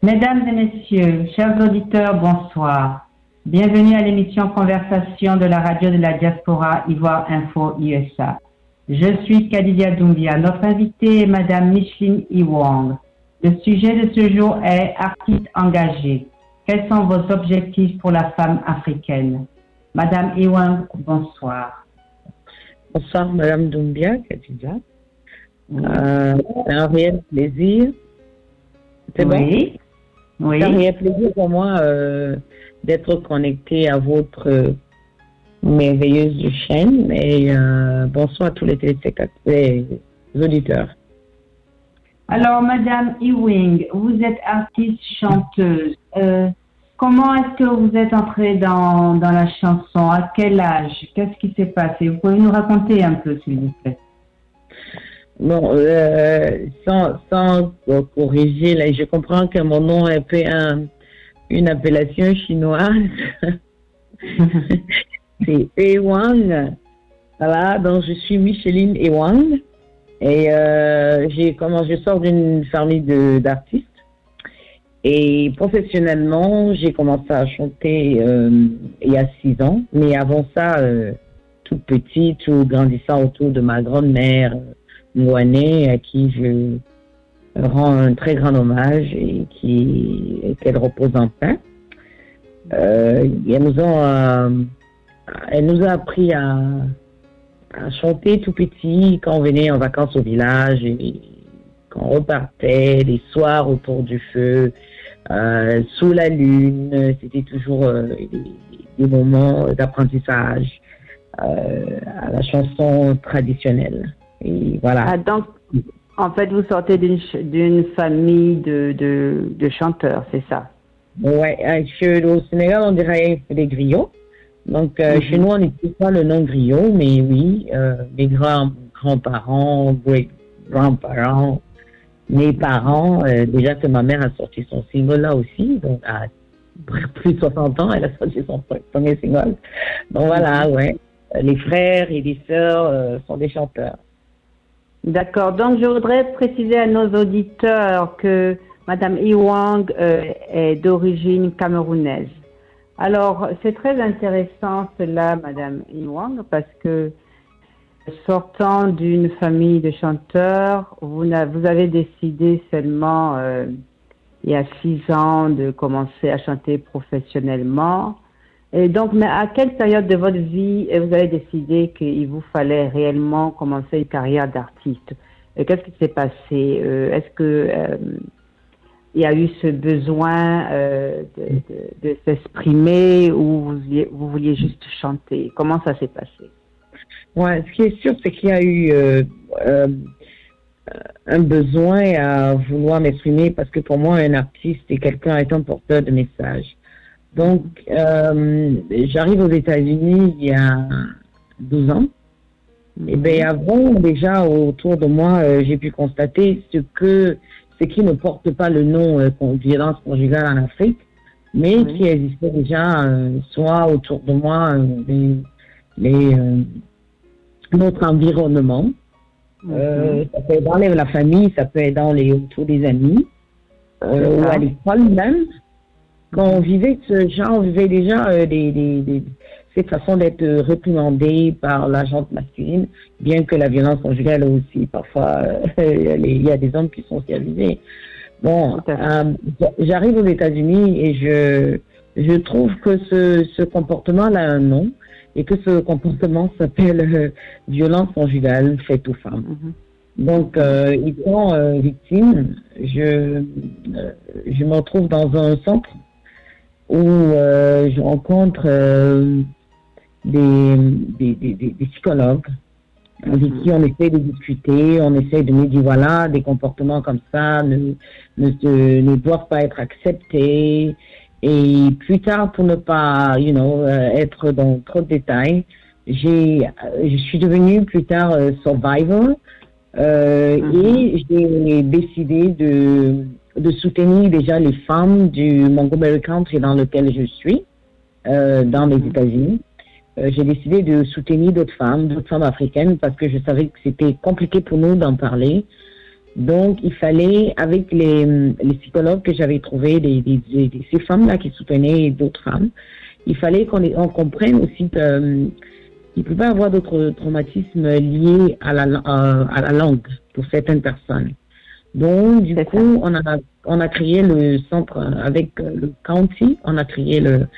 Mesdames et messieurs, chers auditeurs, bonsoir. Bienvenue à l'émission Conversation de la radio de la diaspora Ivoire Info USA. Je suis Kadidia Doumbia. Notre invitée est Madame Micheline Iwang. Le sujet de ce jour est artiste engagé. Quels sont vos objectifs pour la femme africaine? Madame Iwang, bonsoir. Bonsoir Madame Doumbia, Kadidia. Euh, c'est un réel plaisir. C'est oui. Bon? Oui. C'est un plaisir pour moi euh, d'être connecté à votre merveilleuse chaîne. Et euh, bonsoir à tous les téléspectateurs, les auditeurs. Alors, Madame Ewing, vous êtes artiste chanteuse. Euh, comment est-ce que vous êtes entrée dans, dans la chanson? À quel âge? Qu'est-ce qui s'est passé? Vous pouvez nous raconter un peu, s'il vous plaît. Bon, euh, sans, sans corriger, là, je comprends que mon nom est un peu un, une appellation chinoise. c'est Ewang. Voilà, donc je suis Micheline Ewang. Et euh, j'ai comment je sors d'une famille d'artistes. Et professionnellement, j'ai commencé à chanter euh, il y a six ans. Mais avant ça, euh, toute petite, tout grandissant autour de ma grand-mère, Mouané, à qui je rends un très grand hommage et qui qu'elle repose en paix. Euh, elle nous a, elle nous a appris à, chanter tout petit quand on venait en vacances au village et quand on repartait les soirs autour du feu, euh, sous la lune. C'était toujours euh, des, moments d'apprentissage à la chanson traditionnelle. Et voilà. Ah, donc, en fait, vous sortez d'une famille de, de, de chanteurs, c'est ça? Ouais, au Sénégal, on dirait des griots. Donc, euh, chez nous, on n'utilise pas le nom griot, mais oui, euh, mes grands, grands-parents, grands-parents, mes parents, euh, déjà que ma mère a sorti son single là aussi, donc à plus de 60 ans, elle a sorti son premier single. Donc voilà, ouais. Les frères et les sœurs sont des chanteurs. D'accord. Donc, je voudrais préciser à nos auditeurs que Madame Iwang euh, est d'origine camerounaise. Alors, c'est très intéressant cela, Madame Iwang, parce que sortant d'une famille de chanteurs, vous, avez décidé seulement euh, il y a six ans de commencer à chanter professionnellement. Donc, mais à quelle période de votre vie vous avez décidé qu'il vous fallait réellement commencer une carrière d'artiste? Qu'est-ce qui s'est passé? Euh, Est-ce que euh, il y a eu ce besoin euh, de, de, s'exprimer ou vous, vous, vouliez juste chanter? Comment ça s'est passé? Ouais, ce qui est sûr, c'est qu'il y a eu un besoin à vouloir m'exprimer parce que pour moi, un artiste est quelqu'un étant porteur de messages. Donc, euh, j'arrive aux États-Unis il y a 12 ans. Et bien mhm. avant, déjà, autour de moi, euh, j'ai pu constater ce que, ce qui ne porte pas le nom euh, violence conjugale en Afrique, mais qui existait déjà, euh, soit autour de moi, les, les notre environnement. Mhm. ça peut être dans la famille, ça peut être dans les, autour des amis, ou à l'école même quand on vivait ce genre, on vivait déjà euh, des, des, des, cette façon d'être réprimandé par la gente masculine, bien que la violence conjugale aussi, parfois, euh, il y a des hommes qui sont servisés. Bon, euh, j'arrive aux États-Unis et je, je trouve que ce, ce comportement-là a un nom et que ce comportement s'appelle violence conjugale faite aux femmes. Mm-hmm. Donc, euh, étant victime, je, je me retrouve dans un centre où euh, je rencontre euh, des, des, des, des, psychologues avec qui on essaie de discuter, on essaie de me dire voilà, des comportements comme ça ne, ne, ne doivent pas être acceptés. Et plus tard, pour ne pas, you know, euh, être dans trop de détails, j'ai, je suis devenue plus tard survivor euh, mm-hmm. et j'ai décidé de de soutenir déjà les femmes du Montgomery Country dans lequel je suis, euh, dans les mhm. États-Unis. Euh, j'ai décidé de soutenir d'autres femmes, d'autres femmes africaines, parce que je savais que c'était compliqué pour nous d'en parler. Donc, il fallait, avec les, les psychologues que j'avais trouvés, des, des, des, ces femmes-là qui soutenaient d'autres femmes, il fallait qu'on on comprenne aussi qu'il ne peut pas avoir d'autres traumatismes liés à la, à la langue pour certaines personnes. Donc, du coup, on a, on a créé le centre avec le county, on a créé le,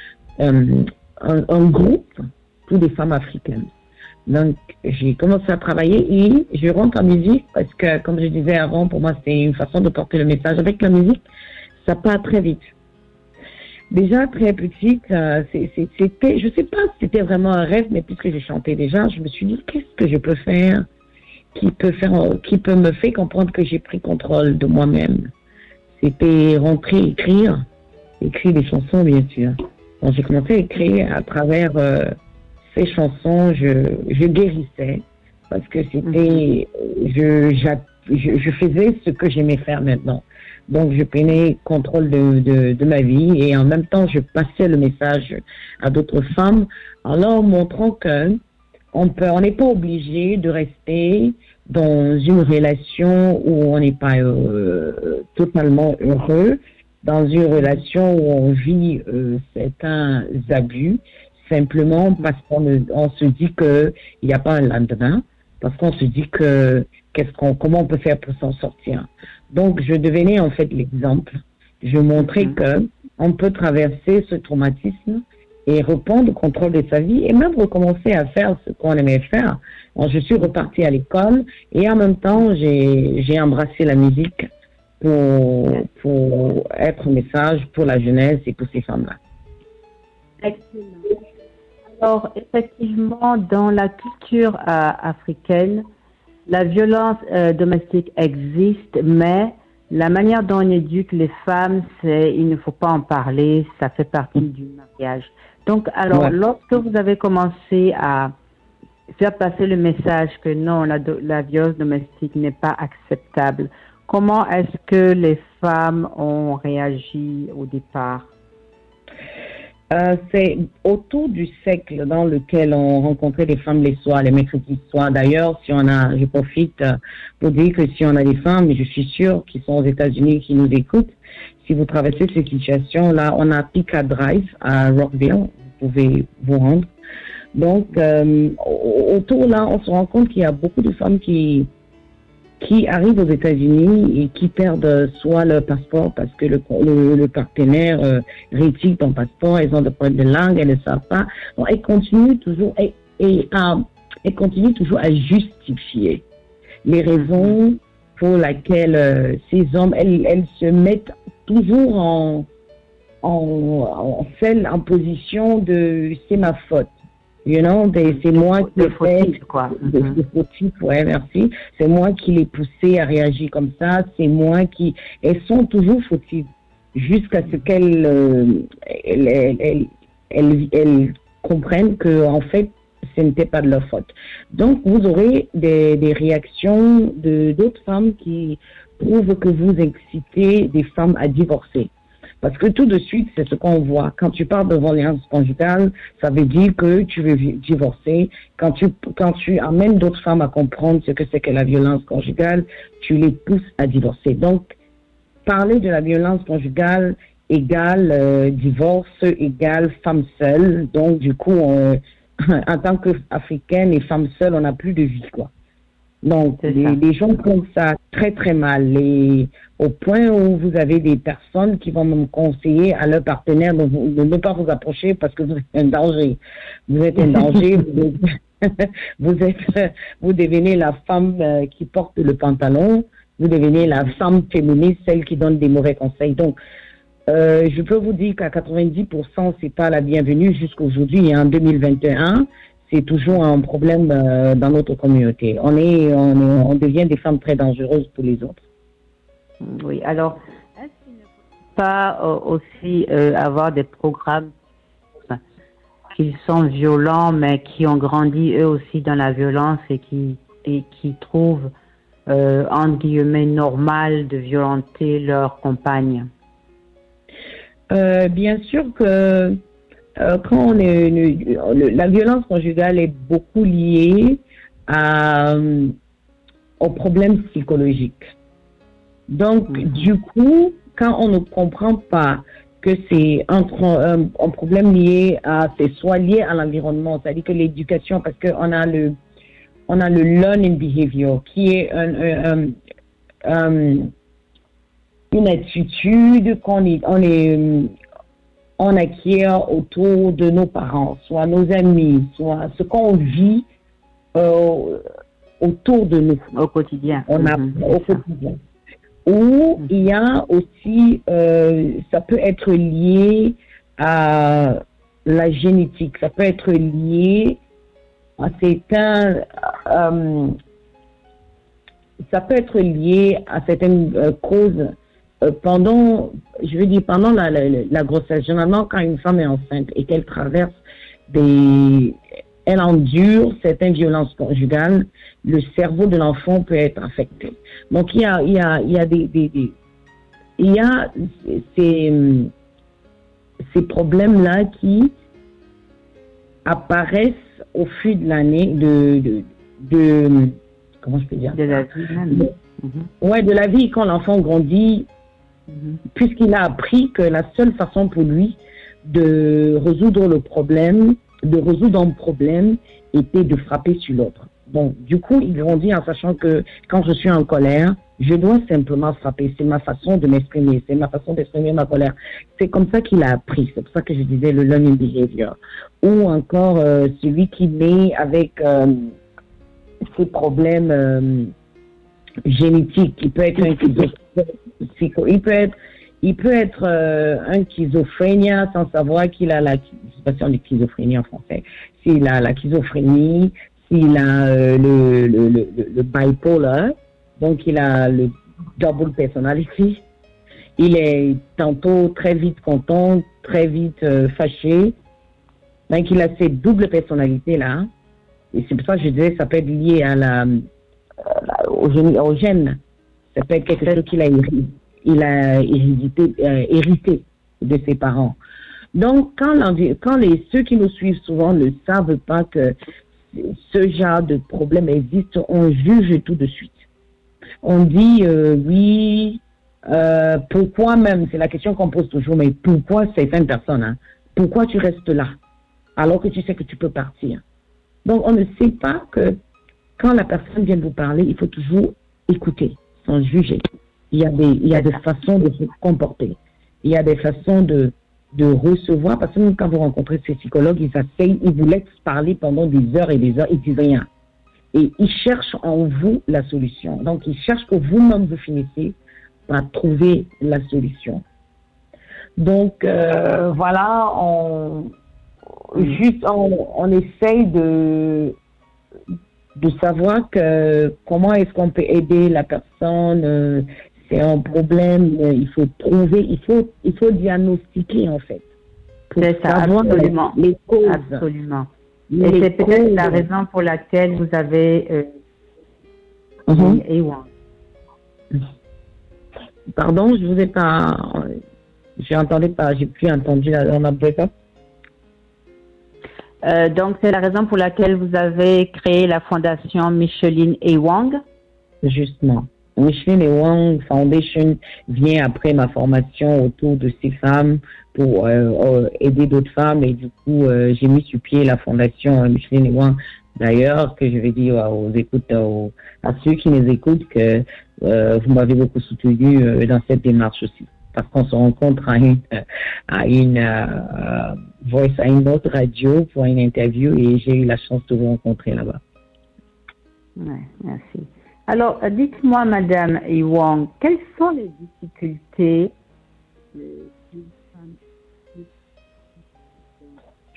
euh, un, un, groupe pour des femmes africaines. Donc, j'ai commencé à travailler et je rentre en musique parce que, comme je disais avant, pour moi, c'est une façon de porter le message. Avec la musique, ça part très vite. Déjà, très petite, euh, c'était, je sais pas si c'était vraiment un rêve, mais puisque j'ai chanté déjà, je me suis dit, qu'est-ce que je peux faire? Qui peut faire, qui peut me faire comprendre que j'ai pris contrôle de moi-même. C'était rentrer, écrire, écrire des chansons, bien sûr. Donc, j'ai commencé à écrire à travers euh, ces chansons, je, je guérissais parce que c'était, je, je, je faisais ce que j'aimais faire maintenant. Donc, je prenais contrôle de, de, de, ma vie et en même temps, je passais le message à d'autres femmes en leur montrant que on peut, on n'est pas obligé de rester dans une relation où on n'est pas euh, totalement heureux, dans une relation où on vit euh, certains abus, simplement parce qu'on on se dit que il n'y a pas un lendemain, parce qu'on se dit que qu'est-ce qu'on, comment on peut faire pour s'en sortir. Donc, je devenais en fait l'exemple. Je montrais mm-hmm. que on peut traverser ce traumatisme et reprendre le contrôle de sa vie et même recommencer à faire ce qu'on aimait faire. je suis repartie à l'école et en même temps, j'ai embrassé la musique pour, pour être un message pour la jeunesse et pour ces femmes-là. Excellent. Alors, effectivement, dans la culture euh, africaine, la violence euh, domestique existe, mais la manière dont on éduque les femmes, c'est il ne faut pas en parler, ça fait partie du mariage. Donc, alors, lorsque vous avez commencé à faire passer le message que non, la, la violence domestique n'est pas acceptable, comment est-ce que les femmes ont réagi au départ? Euh, c'est autour du siècle dans lequel on rencontrait les femmes les soirs, les mercredis soirs. D'ailleurs, si on a, je profite euh, pour dire que si on a des femmes, je suis sûre, qui sont aux États-Unis, qui nous écoutent, si vous traversez cette situation, là, on a Pika Drive à Rockville, vous pouvez vous rendre. Donc, euh, autour là, on se rend compte qu'il y a beaucoup de femmes qui qui arrivent aux États-Unis et qui perdent soit leur passeport parce que le, le, partenaire euh, rétique ton passeport, elles ont des problèmes de langue, elles ne savent pas. Donc, elles continuent toujours et, et elles continuent toujours à justifier les raisons pour lesquelles euh, ces hommes, elles, elles, se mettent toujours en, en, en, en position de c'est ma faute. You know, c'est moi qui l'ai fait. quoi. Mm-hmm. ouais, merci. C'est moi qui l'ai poussé à réagir comme ça. C'est moi qui. Elles sont toujours fautives jusqu'à ce qu'elles euh, elles, elles, elles, comprennent que en fait, ce n'était pas de leur faute. Donc, vous aurez des, des réactions de d'autres femmes qui prouvent que vous excitez des femmes à divorcer. Parce que tout de suite, c'est ce qu'on voit. Quand tu parles de violence conjugale, ça veut dire que tu veux divorcer. Quand tu, quand tu amènes d'autres femmes à comprendre ce que c'est que la violence conjugale, tu les pousses à divorcer. Donc, parler de la violence conjugale égale euh, divorce, égale femme seule. Donc, du coup, en tant qu'Africaine et femme seule, on n'a plus de vie, quoi. Donc, les, gens prennent ça très, très mal. Et au point où vous avez des personnes qui vont me conseiller à leur partenaire de, ne pas vous approcher parce que vous êtes un danger. Vous êtes un danger. vous, êtes, vous, devenez la femme euh, qui porte le pantalon. Vous devenez la femme féministe, celle qui donne des mauvais conseils. Donc, euh, je peux vous dire qu'à 90%, c'est pas la bienvenue jusqu'aujourd'hui, en 2021 c'est toujours un problème euh, dans notre communauté. On est, on, devient des femmes très dangereuses pour les autres. Oui, alors, est-ce qu'il ne faut pas euh, aussi euh, avoir des programmes qui sont violents, mais qui ont grandi eux aussi dans la violence et qui, et qui trouvent, entre guillemets, normal de violenter leur compagne Bien sûr que euh, quand on est, la violence conjugale est beaucoup liée à, euh, aux problèmes psychologiques. Donc, Mhm. du coup, quand on ne comprend pas que c'est un, tro- un, un problème lié à, c'est soit lié à l'environnement, c'est-à-dire que l'éducation, parce qu'on a le, on a le learning behavior, qui est un, un- un- un- une attitude qu'on est, on est, on acquiert autour de nos parents, soit nos amis, soit ce qu'on vit euh, autour de nous Au quotidien. on a Mhm, au ça. quotidien. Ou il y a aussi, euh, ça peut être lié à la génétique, ça peut être lié à certains, euh, ça peut être lié à certaines causes euh, pendant, je veux dire, pendant la, la, la grossesse. Généralement, quand une femme est enceinte et qu'elle traverse des, elle endure certaines violences conjugales, le cerveau de l'enfant peut être affecté. Donc, il y a, il y a, il y a des, des- des- il y a ces, ces problèmes-là qui apparaissent au fil de l'année, de, de, de- comment je peux dire De la vie. Mhm, Ouais, de la vie quand l'enfant grandit, mhm. puisqu'il a appris que la seule façon pour lui de résoudre le problème, de résoudre un problème, était de frapper sur l'autre. Donc, du coup, il grandit en sachant que quand je suis en colère, je dois simplement frapper. C'est ma façon de m'exprimer, c'est ma façon d'exprimer ma colère. C'est comme ça qu'il a appris. C'est pour ça que je disais le learning behavior. Ou encore euh, celui qui naît avec euh, ces problèmes euh, génétiques. Il peut être un il peut être euh, un schizophrénia sans savoir qu'il a la, je sais pas si schizophrénie en français, s'il a la schizophrénie, s'il a euh, le, le, bipolar, donc il a le double personality. Il est tantôt très vite content, très vite euh, fâché. Donc il a cette double personnalité là. Et c'est pour ça que je disais ça peut être lié à la, au, au gène. Ça peut être quelque chose qu'il a il a hérité, euh, hérité de ses parents. Donc, quand les, ceux qui nous suivent souvent ne savent pas que ce genre de problème existe, on juge tout de suite. On dit euh, oui, euh, pourquoi même, c'est la question qu'on pose toujours, mais pourquoi certaines personnes, hein, pourquoi tu restes là alors que tu sais que tu peux partir? Donc, on ne sait pas que quand la personne vient vous parler, il faut toujours écouter sans juger. Il y a des, il y a des façons de se comporter. Il y a des façons de, de recevoir, parce que même quand vous rencontrez ces psychologues, ils essayent, ils vous laissent parler pendant des heures et des heures, ils disent rien. Et ils cherchent en vous la solution. Donc, ils cherchent que vous-même vous finissez par trouver la solution. Donc, euh, voilà, on, juste, on, on essaye de, de savoir que comment est-ce qu'on peut aider la personne. euh, c'est un problème, euh, il faut trouver, il faut, il faut diagnostiquer en fait. C'est ça, absolument. les causes. Absolument. Et c'est peut-être la raison pour laquelle vous avez euh, Mhm. A1. Pardon, je vous ai pas. J'ai entendu pas, j'ai plus entendu la, on a break-up. Euh, donc, c'est la raison pour laquelle vous avez créé la fondation Micheline A. Wang. Justement. Micheline et Wang Foundation vient après ma formation autour de ces femmes pour euh, euh, aider d'autres femmes et du coup j'ai mis sur pied la fondation Micheline et Wang. D'ailleurs, que je vais dire aux écoutes, à ceux qui nous écoutent que vous m'avez beaucoup soutenu dans cette démarche aussi. Parce qu'on se rencontre à une, à une euh, voice, à une autre radio pour une interview et j'ai eu la chance de vous rencontrer là-bas. Ouais, merci. Alors, euh, dites-moi, Madame A. Wang, quelles sont les difficultés euh,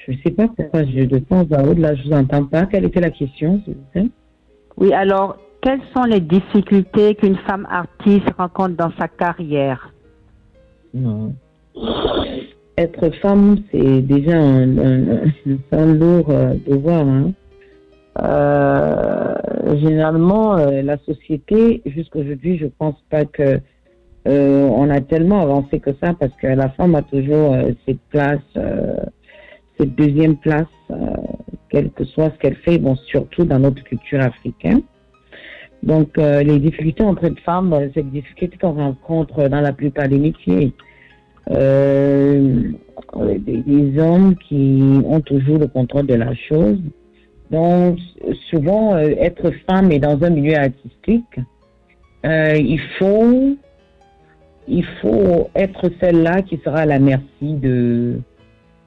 Je ne sais pas pourquoi je de temps à autre, là, je vous entends pas. Quelle était la question, s'il vous plaît? Oui, alors, quelles sont les difficultés qu'une femme artiste rencontre dans sa carrière? Être femme, c'est déjà un, lourd euh, devoir. Hein. Euh, généralement, euh, la société, jusqu'aujourd'hui, je pense pas que euh, on a tellement avancé que ça parce que la femme a toujours euh, cette place, cette deuxième place, quel que soit ce qu'elle fait, bon, surtout dans notre culture africaine. Donc, euh, les difficultés entre les femmes, euh, c'est des difficultés qu'on rencontre dans la plupart des métiers. Euh, des, hommes qui ont toujours le contrôle de la chose. Donc, souvent, euh, être femme et dans un milieu artistique, euh, il faut il faut être celle-là qui sera à la merci de,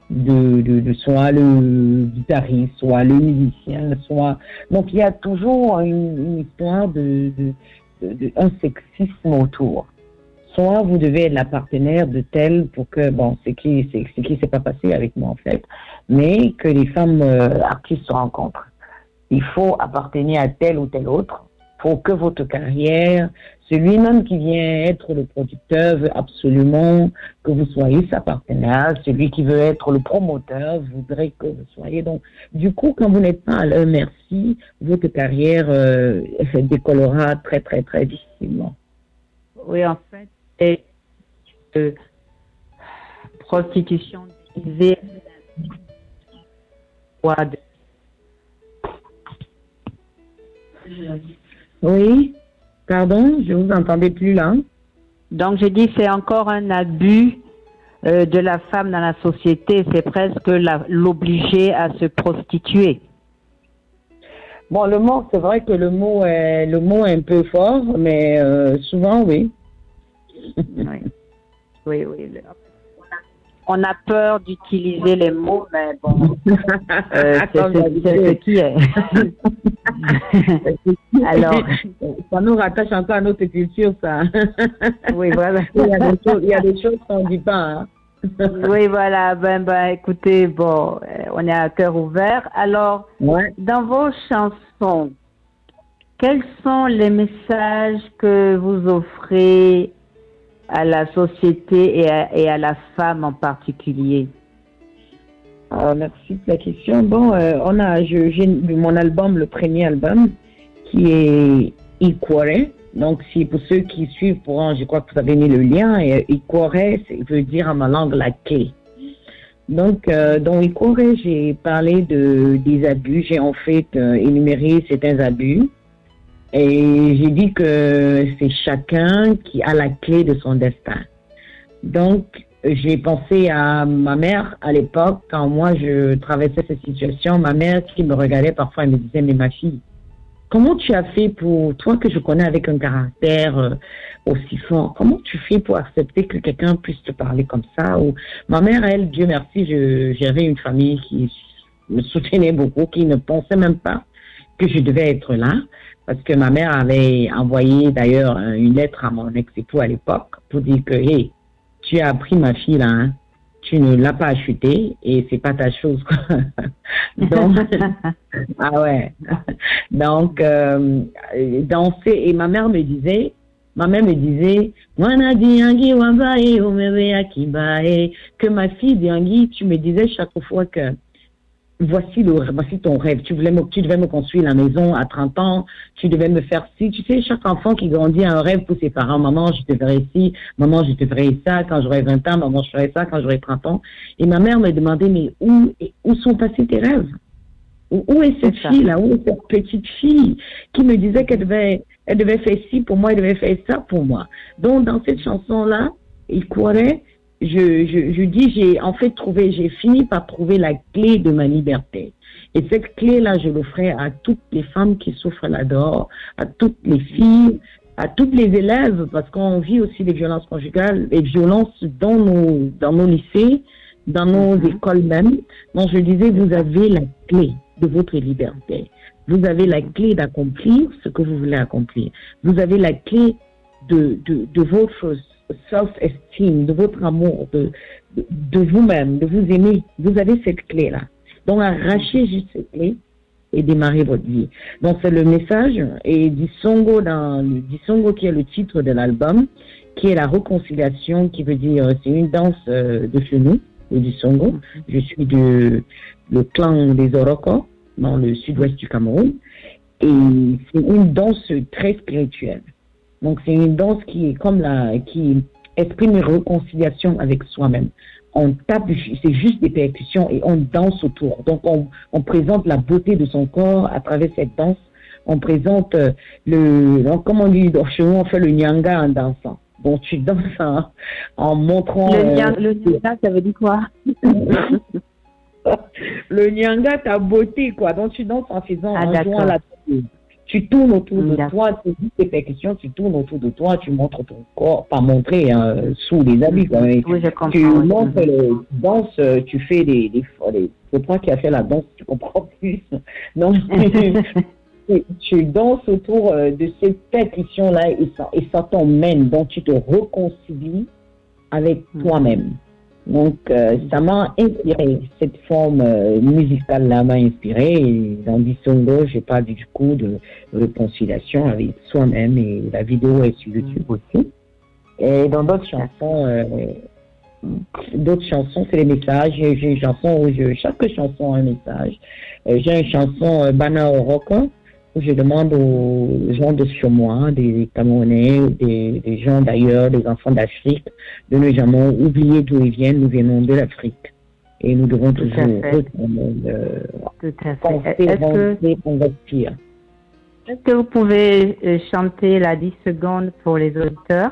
de, de, soit le guitariste, soit le musicien, soit. Donc il y a toujours une, histoire de, de, un sexisme autour. Soit vous devez être la partenaire de tel pour que bon, c'est qui c'est ce qui s'est pas passé avec moi en fait, mais que les femmes euh, artistes se rencontrent. Il faut appartenir à tel ou tel autre pour que votre carrière celui-même qui vient être le producteur veut absolument que vous soyez sa partenaire. Celui qui veut être le promoteur voudrait que vous soyez. Donc, du coup, quand vous n'êtes pas à leur merci, votre carrière euh, décollera très, très, très difficilement. Oui, en fait, et euh, prostitution divisée. Oui. Pardon, je vous entendais plus là. Donc, je dis c'est encore un abus euh, de la femme dans la société. C'est presque l'obliger à se prostituer. Bon, le mot, c'est vrai que le mot est, le mot est un peu fort, mais euh, souvent, oui. oui. Oui, oui on a peur d'utiliser les mots, mais bon, euh, c'est ce, qui est. Alors, ça nous rattache encore à notre culture, ça. oui, voilà. Il y a des choses, il y a des choses qu'on ne dit pas. Hein. oui, voilà. Ben, ben, écoutez, bon, euh, on est à cœur ouvert. Alors, dans vos chansons, quels sont les messages que vous offrez à la société et à, la femme en particulier ah, Merci pour la question. Bon, euh, on a, j'ai mon album, le premier album, qui est Iquare. Donc, si pour ceux qui suivent, pour, je crois que vous avez mis le lien, et Iquare veut dire en ma langue la clé. Donc, euh, dans Iquare, j'ai parlé de, des abus. J'ai en fait euh, énuméré certains abus et j'ai dit que c'est chacun qui a la clé de son destin. Donc, j'ai pensé à ma mère à l'époque, quand moi je traversais cette situation, ma mère qui me regardait parfois et me disait, mais ma fille, comment tu as fait pour, toi que je connais avec un caractère euh, aussi fort, comment tu fais pour accepter que quelqu'un puisse te parler comme ça? Ma mère, elle, Dieu merci, j'avais une famille qui me soutenait beaucoup, qui ne pensait même pas que je devais être là parce que ma mère avait envoyé d'ailleurs une lettre à mon ex-époux à l'époque pour dire que, hey, tu as pris ma fille là, hein, tu ne l'as pas achetée et c'est pas ta chose. Donc, ah ouais. Donc, euh, danser, et ma mère me disait, ma mère me disait, que ma fille Diangui, tu me disais chaque fois que voici le voici ton rêve. Tu voulais me, tu devais me construire la maison à 30 ans. Tu devais me faire ci. Tu sais, chaque enfant qui grandit a un rêve pour ses parents. Maman, je te ferai ci. Maman, je te ferai ça. Quand j'aurai 20 ans, maman, je ferai ça. Quand j'aurai 30 ans. Et ma mère me demandait, mais où, où sont passés tes rêves? Où, est cette fille-là? Où est cette petite fille qui me disait qu'elle devait, elle devait faire ci pour moi, elle devait faire ça pour moi? Donc, dans cette chanson-là, il courait je, je, je dis, j'ai en fait trouvé, j'ai fini par trouver la clé de ma liberté. Et cette clé-là, je l'offrais à toutes les femmes qui souffrent là-dehors, à toutes les filles, à toutes les élèves, parce qu'on vit aussi des violences conjugales, des violences dans nos, dans nos lycées, dans nos mhm. écoles même. Donc, je disais, vous avez la clé de votre liberté. Vous avez la clé d'accomplir ce que vous voulez accomplir. Vous avez la clé de, de, de votre self-esteem, de votre amour, de, de, vous-même, de vous aimer. Vous avez cette clé-là. Donc, arrachez juste cette clé et démarrez votre vie. Donc, c'est le message. Et Disongo, dans qui est le titre de l'album, qui est la réconciliation, qui veut dire, c'est une danse euh, de chez nous, le Disongo. Je suis de le clan des Oroko, dans le sud-ouest du Cameroun. Et c'est une danse très spirituelle. Donc c'est une danse qui est comme la, qui exprime une réconciliation avec soi-même. On tape, c'est juste des percussions et on danse autour. Donc on, on, présente la beauté de son corps à travers cette danse on présente euh, le, comme on dit, chez nous, on fait le nyanga en dansant. Donc tu danses en, montrant. Le, nyanga, ça veut dire quoi? Le nyanga, ta beauté, quoi. Donc tu danses en faisant, ah, en jouant la tu tournes autour de toi, tu dis tes percussions, tu tournes autour de toi, tu montres ton corps, pas montrer hein, sous les habits quand même. Oui, je comprends. Tu montres les danses, tu fais des, des, c'est toi qui as fait la danse, tu comprends plus. Non, tu, danses autour euh, de cette percussion-là et ça, et ça t'emmène, donc tu te réconcilies avec mm. toi-même. Donc, euh, ça m'a inspiré, cette forme euh, musicale-là m'a inspiré. dans Dissongo, j'ai parlé du coup de réconciliation avec soi-même et la vidéo est sur YouTube aussi. Et dans d'autres chansons, euh, d'autres chansons, c'est les messages. J'ai une chanson où je, chaque chanson a un message. j'ai une chanson Bana Rock je demande aux gens de sur moi, des Camerounais, des, des gens d'ailleurs, des enfants d'Afrique, de ne jamais oublier d'où ils viennent. Nous venons de l'Afrique. Et nous devons toujours Tout à fait. Est-ce que vous pouvez euh, chanter la 10 secondes pour les auditeurs?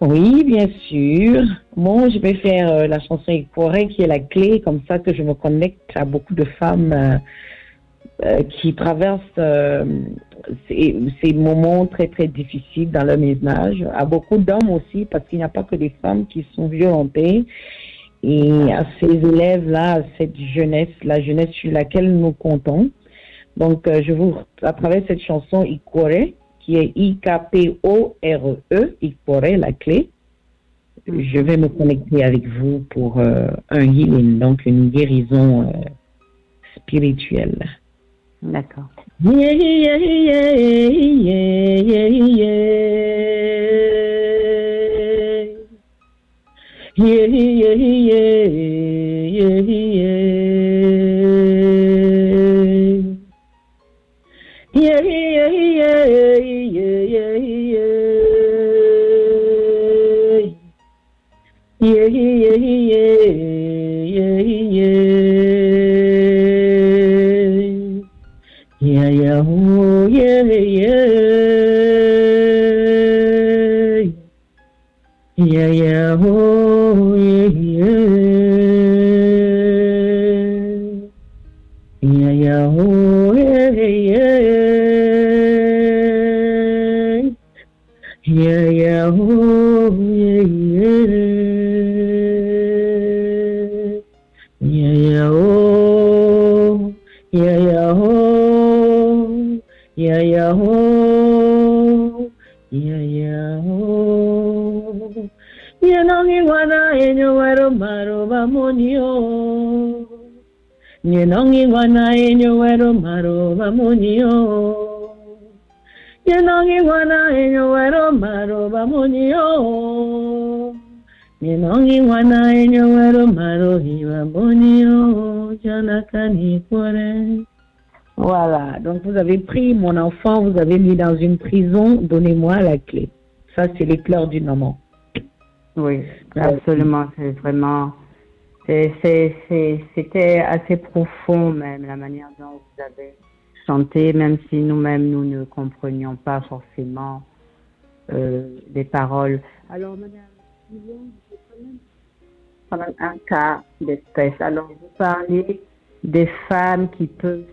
Oui, bien sûr. Moi, je vais faire euh, la chanson Equoré qui est la clé, comme ça que je me connecte à beaucoup de femmes euh, euh, qui traversent euh, ces, ces, moments très très difficiles dans leur ménage, à beaucoup d'hommes aussi, parce qu'il n'y a pas que des femmes qui sont violentées. Et à ces élèves-là, à cette jeunesse, la jeunesse sur laquelle nous comptons. Donc, euh, je vous, à travers cette chanson Ikore, qui est I-K-P-O-R-E, Ikore, la clé, je vais me connecter avec vous pour un healing, donc une guérison spirituelle. D'accord. Yeah, yeah, yeah, yeah, yeah, Yeah, yeah, oh, yeah, yeah. Yeah, yeah, oh, Voilà, donc vous avez pris mon enfant, vous avez mis dans une prison, donnez-moi la clé. Ça, c'est les pleurs du moment. Oui, absolument, c'est vraiment, c'était assez profond même la manière dont vous avez chanté, même si nous-mêmes, nous ne comprenions pas forcément euh, les paroles. Alors, madame, même un cas d'espèce. Alors, vous parlez des femmes qui peuvent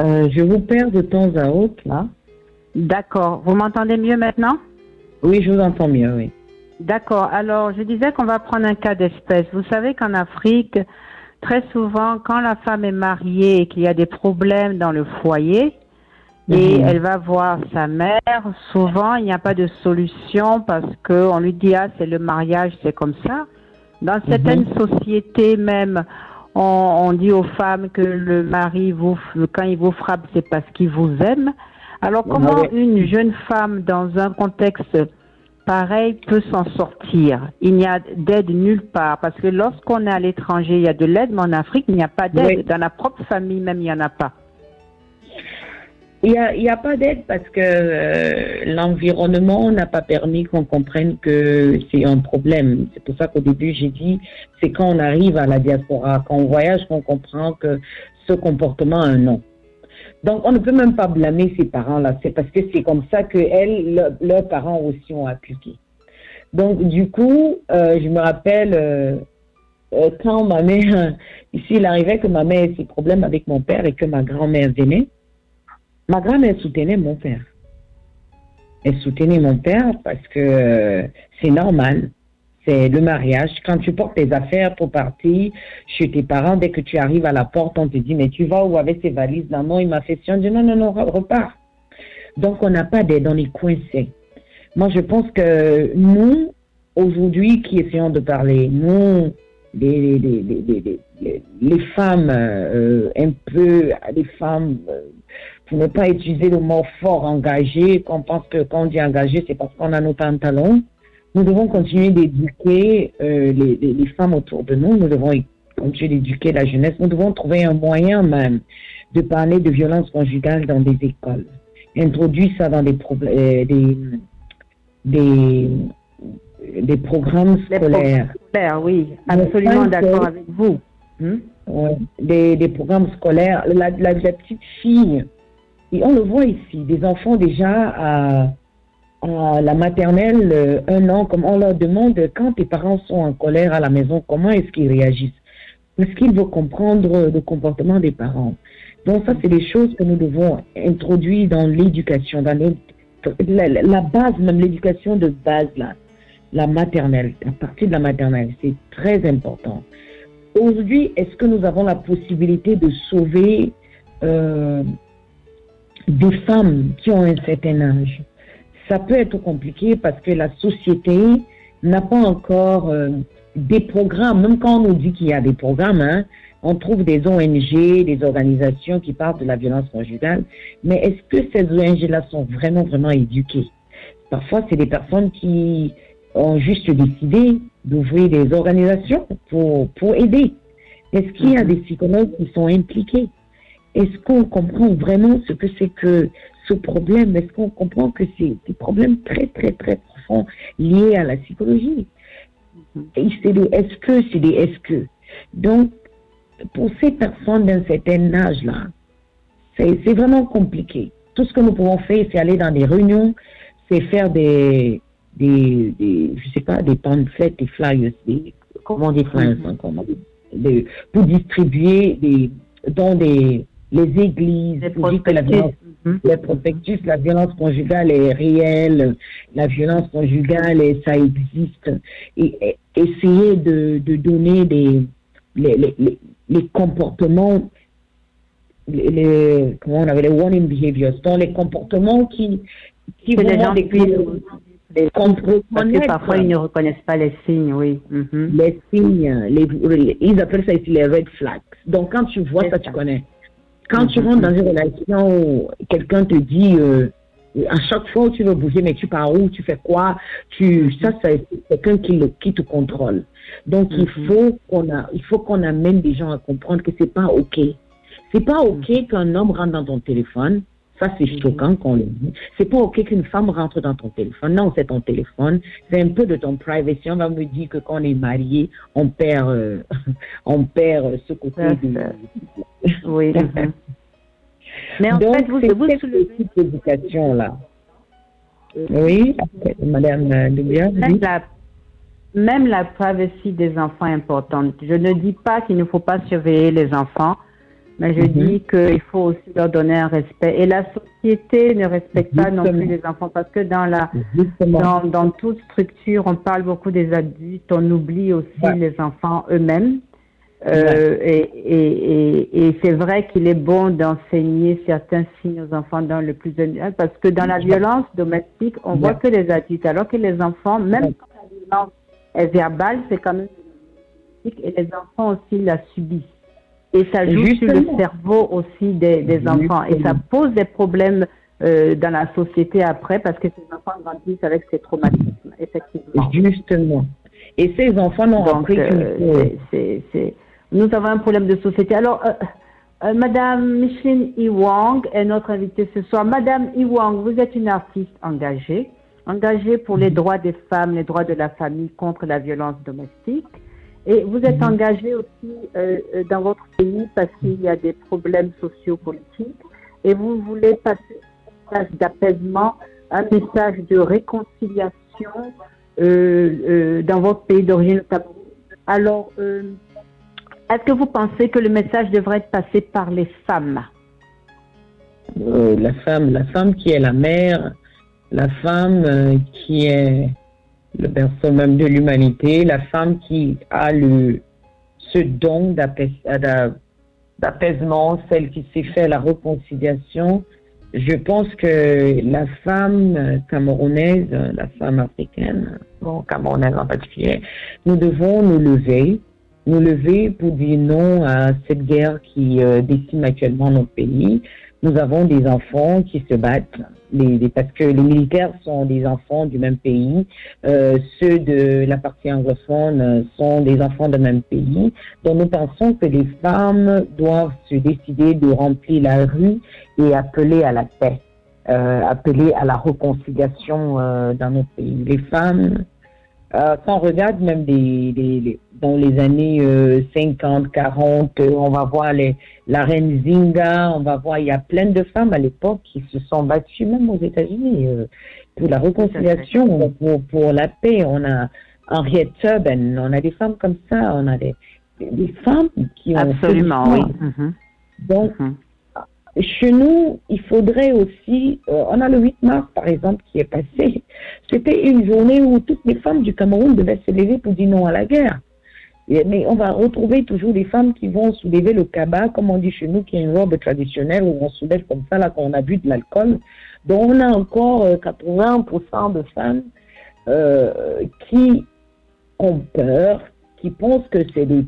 Euh, je vous perds de temps à autre, là. D'accord. Vous m'entendez mieux maintenant? Oui, je vous entends mieux, oui. D'accord. Alors, je disais qu'on va prendre un cas d'espèce. Vous savez qu'en Afrique, très souvent, quand la femme est mariée et qu'il y a des problèmes dans le foyer, et mhm. elle va voir sa mère. Souvent, il n'y a pas de solution parce qu'on lui dit ah c'est le mariage, c'est comme ça. Dans certaines mhm. sociétés même, on, dit aux femmes que le mari, vous, quand il vous frappe, c'est parce qu'il vous aime. Alors comment une jeune femme dans un contexte pareil peut s'en sortir? Il n'y a d'aide nulle part parce que lorsqu'on est à l'étranger, il y a de l'aide, mais en Afrique, il n'y a pas d'aide. Dans la propre famille même, il n'y en a pas. Il n'y a, y a, pas d'aide parce que euh, l'environnement n'a pas permis qu'on comprenne que c'est un problème. C'est pour ça qu'au début, j'ai dit, c'est quand on arrive à la diaspora, quand on voyage, qu'on comprend que ce comportement a un nom. Donc, on ne peut même pas blâmer ces parents-là. C'est parce que c'est comme ça que elles, leurs parents aussi ont appliqué. Donc, du coup, euh, je me rappelle euh, euh, quand ma mère, ici, il arrivait que ma mère ait ses problèmes avec mon père et que ma grand-mère venait. Ma grand-mère soutenait mon père. Elle soutenait mon père parce que c'est normal. C'est le mariage. Quand tu portes tes affaires pour partir chez tes parents, dès que tu arrives à la porte, on te dit, mais tu vas où avec ces valises? Là Non, il m'a fait. On dit, non, non, non, repars. Donc, on n'a pas d'aide, on est coincé. Moi, je pense que nous, aujourd'hui, qui essayons de parler, nous, les femmes euh, un peu, les femmes, euh, pour ne pas utiliser le mot fort engagé, qu'on pense que quand on dit engagé, c'est parce qu'on a nos pantalons. Nous devons continuer d'éduquer euh, les, les, femmes autour de nous, nous devons continuer d'éduquer la jeunesse, nous devons trouver un moyen même de parler de violence conjugale dans des écoles. Introduire ça dans des, des, des, des programmes scolaires. oui, absolument d'accord avec vous. Hmm? des, des, programmes scolaires. La, la, petite fille, et on le voit ici, des enfants déjà à, la maternelle, euh, un an, comme on leur demande quand tes parents sont en colère à la maison, comment est-ce qu'ils réagissent? Parce qu'ils veulent comprendre le comportement des parents? Donc ça, c'est des choses que nous devons introduire dans l'éducation, dans la, la, base, même l'éducation de base, là, la maternelle, à partir de la maternelle, c'est très important. Aujourd'hui, est-ce que nous avons la possibilité de sauver euh, des femmes qui ont un certain âge? Ça peut être compliqué parce que la société n'a pas encore euh, des programmes. Même quand on nous dit qu'il y a des programmes, hein, on trouve des ONG, des organisations qui parlent de la violence conjugale. Mais est-ce que ces ONG-là sont vraiment, vraiment éduquées? Parfois, c'est des personnes qui ont juste décidé d'ouvrir des organisations pour, pour aider. Est-ce qu'il y a mhm. des psychologues qui sont impliqués? Est-ce qu'on comprend vraiment ce que c'est que ce problème Est-ce qu'on comprend que c'est des problèmes très, très, très profonds liés à la psychologie? Et c'est des est-ce que, c'est des est-ce que. Donc, pour ces personnes d'un certain âge-là, c'est vraiment compliqué. Tout ce que nous pouvons faire, c'est aller dans des réunions, c'est faire des, des, des, je sais pas, des pamphlets, des flyers, des, comment des flyers, mm -hmm. pour distribuer des, dans des, les églises, les pour dire que la violence, mm -hmm. les prospectus, la violence conjugale est réelle, la violence conjugale, ça existe, et, et essayer de, de donner des, les, les, les, les comportements les, les, comment on avait les warning behaviors, dans les comportements qui, qui vont gens parce que parfois, ils ne reconnaissent pas les signes, oui. Mhm. Les signes, les, ils appellent ça ici les red flags. Donc, quand tu vois ça, tu connais. Quand tu mhm. rentres dans une relation où quelqu'un te dit, euh, à chaque fois où tu veux bouger, mais tu pars où, tu fais quoi, tu, ça, c'est quelqu'un qui, qui te contrôle. Donc, il mhm. faut qu'on a, il faut qu'on amène des gens à comprendre que c'est pas OK. C'est pas OK qu'un homme rentre dans ton téléphone, ça, c'est mhm. choquant qu'on le dit. C'est pas OK qu'une femme rentre dans ton téléphone. Non, c'est ton téléphone. C'est un peu de ton privacy. On va me dire que quand on est marié, on perd, euh, on perd ce côté de... Oui. Mhm. Mais en fait, vous, vous soulevez... cette éducation-là. Oui, Madame Dubia. Même, la, même la privacy des enfants est importante. Je ne dis pas qu'il ne faut pas surveiller les enfants, mais je mhm. dis qu'il faut aussi leur donner un respect. Et la société ne respecte pas non plus les enfants parce que dans la dans, dans, toute structure, on parle beaucoup des adultes, on oublie aussi les enfants eux-mêmes. Euh, et, et, et, c'est vrai qu'il est bon d'enseigner certains signes aux enfants dans le plus parce que dans la violence domestique, on voit que les adultes, alors que les enfants, même quand la violence est verbale, c'est quand même et les enfants aussi la subissent. Et ça joue sur le cerveau aussi des, des enfants. Et ça pose des problèmes euh, dans la société après parce que ces enfants grandissent avec ces traumatismes, effectivement. Justement. Et ces enfants n'ont appris euh, c'est, Nous avons un problème de société. Alors, euh, euh, Madame Micheline Iwang est notre invitée ce soir. Madame Iwang, vous êtes une artiste engagée, engagée pour les droits des femmes, les droits de la famille contre la violence domestique. Et vous êtes mhm. engagée aussi euh, euh, dans votre pays parce qu'il y a des problèmes sociopolitiques. Et vous voulez passer un message d'apaisement, un message de réconciliation dans votre pays d'origine, Alors, est-ce que vous pensez que le message devrait être passé par les femmes? Euh, La femme, la femme qui est la mère, la femme euh, qui est le berceau même de l'humanité, la femme qui a le ce don d'apaisement, celle qui sait faire la réconciliation. Je pense que la femme camerounaise, la femme africaine, bon, camerounaise en particulier, nous devons nous lever nous lever pour dire non à cette guerre qui euh, décime actuellement notre pays. Nous avons des enfants qui se battent, les, parce que les militaires sont des enfants du même pays, euh, ceux de la partie anglophone sont des enfants du même pays. Donc nous pensons que les femmes doivent se décider de remplir la rue et appeler à la paix, euh, appeler à la réconciliation euh, dans notre pays. Les femmes quand on regarde même des, dans les années 50, euh, 40, euh, on va voir les, la reine Zinga, on va voir, il y a plein de femmes à l'époque qui se sont battues, même aux États-Unis, pour la réconciliation, pour, pour la paix. On a Henriette Tubman, on a des femmes comme ça, on a des, des femmes qui ont... Absolument, oui. Mhm. Donc, mhm. Chez nous, il faudrait aussi, euh, on a le 8 mars par exemple qui est passé, c'était une journée où toutes les femmes du Cameroun devaient se lever pour dire non à la guerre. Mais on va retrouver toujours des femmes qui vont soulever le cabas, comme on dit chez nous, qui est une robe traditionnelle où on soulève comme ça là quand on a bu de l'alcool. Donc on a encore 80% euh, de femmes euh, qui ont peur, qui pensent que c'est des,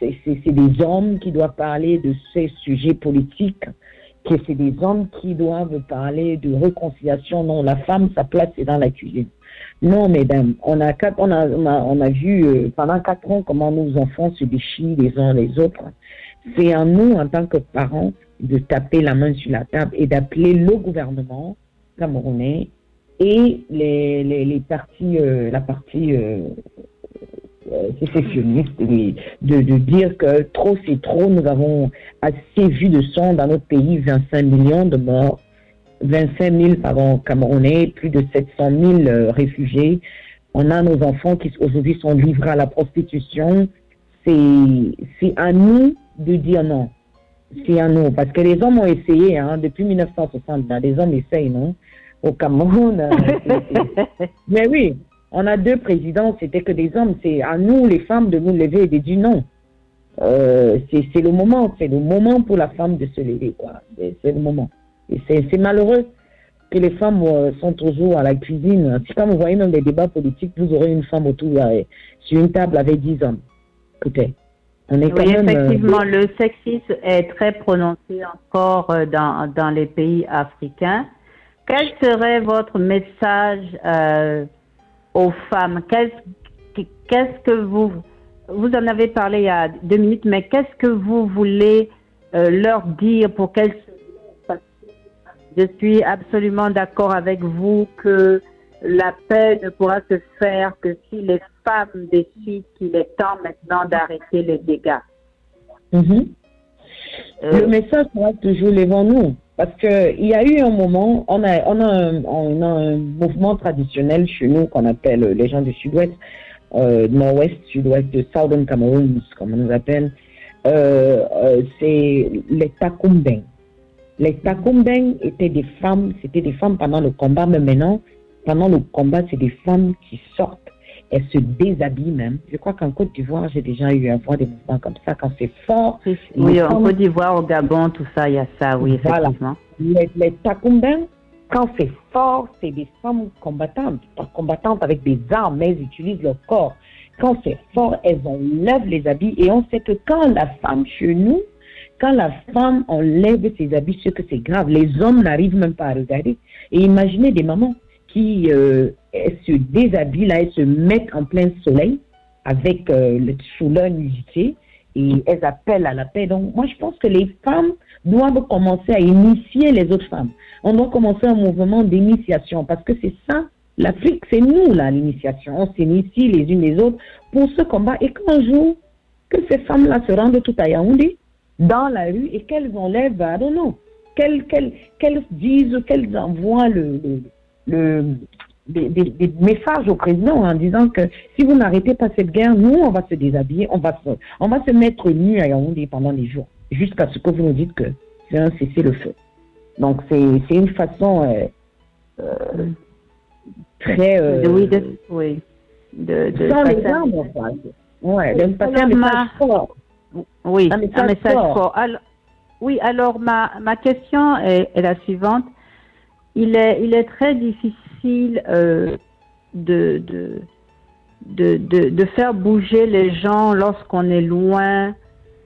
c'est, des hommes qui doivent parler de ces sujets politiques que c'est des hommes qui doivent parler de réconciliation. Non, la femme, sa place, c'est dans la cuisine. Non, mesdames, on a, on a, on a, vu euh, pendant quatre ans comment nos enfants se déchirent les uns les autres. C'est à nous, en tant que parents, de taper la main sur la table et d'appeler le gouvernement camerounais et les, les, les partis, euh, la partie euh, euh, sécessionniste de, de dire que trop c'est trop, nous avons assez vu de sang dans notre pays, 25 millions de morts, 25 000 pardon, Camerounais, plus de 700 000 euh, réfugiés. On a nos enfants qui aujourd'hui sont livrés à la prostitution. C'est à nous de dire non. C'est à nous. Parce que les hommes ont essayé, hein, depuis 1960, les hommes essayent, non? Au Cameroun. Euh, mais oui, on a deux présidents, c'était que des hommes. C'est à nous, les femmes, de nous lever et de dire non. Euh, c'est le moment, c'est le moment pour la femme de se lever, quoi. C'est le moment. Et c'est malheureux que les femmes euh, sont toujours à la cuisine. Si quand vous voyez même des débats politiques, vous aurez une femme autour euh, sur une table avec dix hommes. Écoutez, on est quand oui, effectivement, le sexisme est très prononcé encore dans, dans les pays africains. Quel serait votre message aux femmes? Qu'est-ce que vous, vous en avez parlé il y a deux minutes, mais qu'est-ce que vous voulez euh, leur dire pour qu'elles. Je suis absolument d'accord avec vous que la paix ne pourra se faire que si les femmes décident qu'il est temps maintenant d'arrêter les dégâts. Mm-hmm. Euh, Le message sera toujours devant nous. Parce qu'il y a eu un moment, on a, on, a un, on a un mouvement traditionnel chez nous qu'on appelle les gens du sud-ouest, euh, nord-ouest, sud-ouest, de Southern Cameroon, comme on nous appelle. Euh, euh, c'est les Takumbeng. Les Takumbeng étaient des femmes, c'était des femmes pendant le combat, mais maintenant, pendant le combat, c'est des femmes qui sortent elle se déshabille même. Je crois qu'en Côte d'Ivoire, j'ai déjà eu à voir des mouvements comme ça quand c'est fort. Oui, en Côte d'Ivoire, au Gabon, tout ça, il y a ça, oui, effectivement. Les, les quand c'est fort, c'est des femmes combattantes, combattantes avec des armes, mais elles utilisent leur corps. Quand c'est fort, elles enlèvent les habits et on sait que quand la femme chez nous, quand la femme enlève ses habits, c'est que c'est grave. Les hommes n'arrivent même pas à regarder. Et imaginez des mamans qui euh, se déshabillent, elles se mettent en plein soleil avec euh, le, sous leur nudité et elles appellent à la paix. Donc, moi, je pense que les femmes doivent commencer à initier les autres femmes. On doit commencer un mouvement d'initiation parce que c'est ça, l'Afrique, c'est nous, là, l'initiation. On s'initie les unes les autres pour ce combat et qu'un jour, que ces femmes-là se rendent tout à Yaoundé, dans la rue, et qu'elles enlèvent, I don't know, qu'elles, qu'elles, disent, qu'elles envoient le, le, des, des, messages au président en disant que si vous n'arrêtez pas cette guerre, nous, on va se déshabiller, on va se, on va se mettre nus à Yaoundé pendant des jours, jusqu'à ce que vous nous dites que c'est un cessez-le-feu. Donc, c'est, c'est une façon euh, euh, très... Euh, oui, de, oui. De, de sans les armes, enfin. Ouais, de passer un message fort. Oui, un message, fort. Alors, oui, alors ma, ma question est, est, la suivante. Il est, il est très difficile euh, de, de, de, de, faire bouger les gens lorsqu'on est loin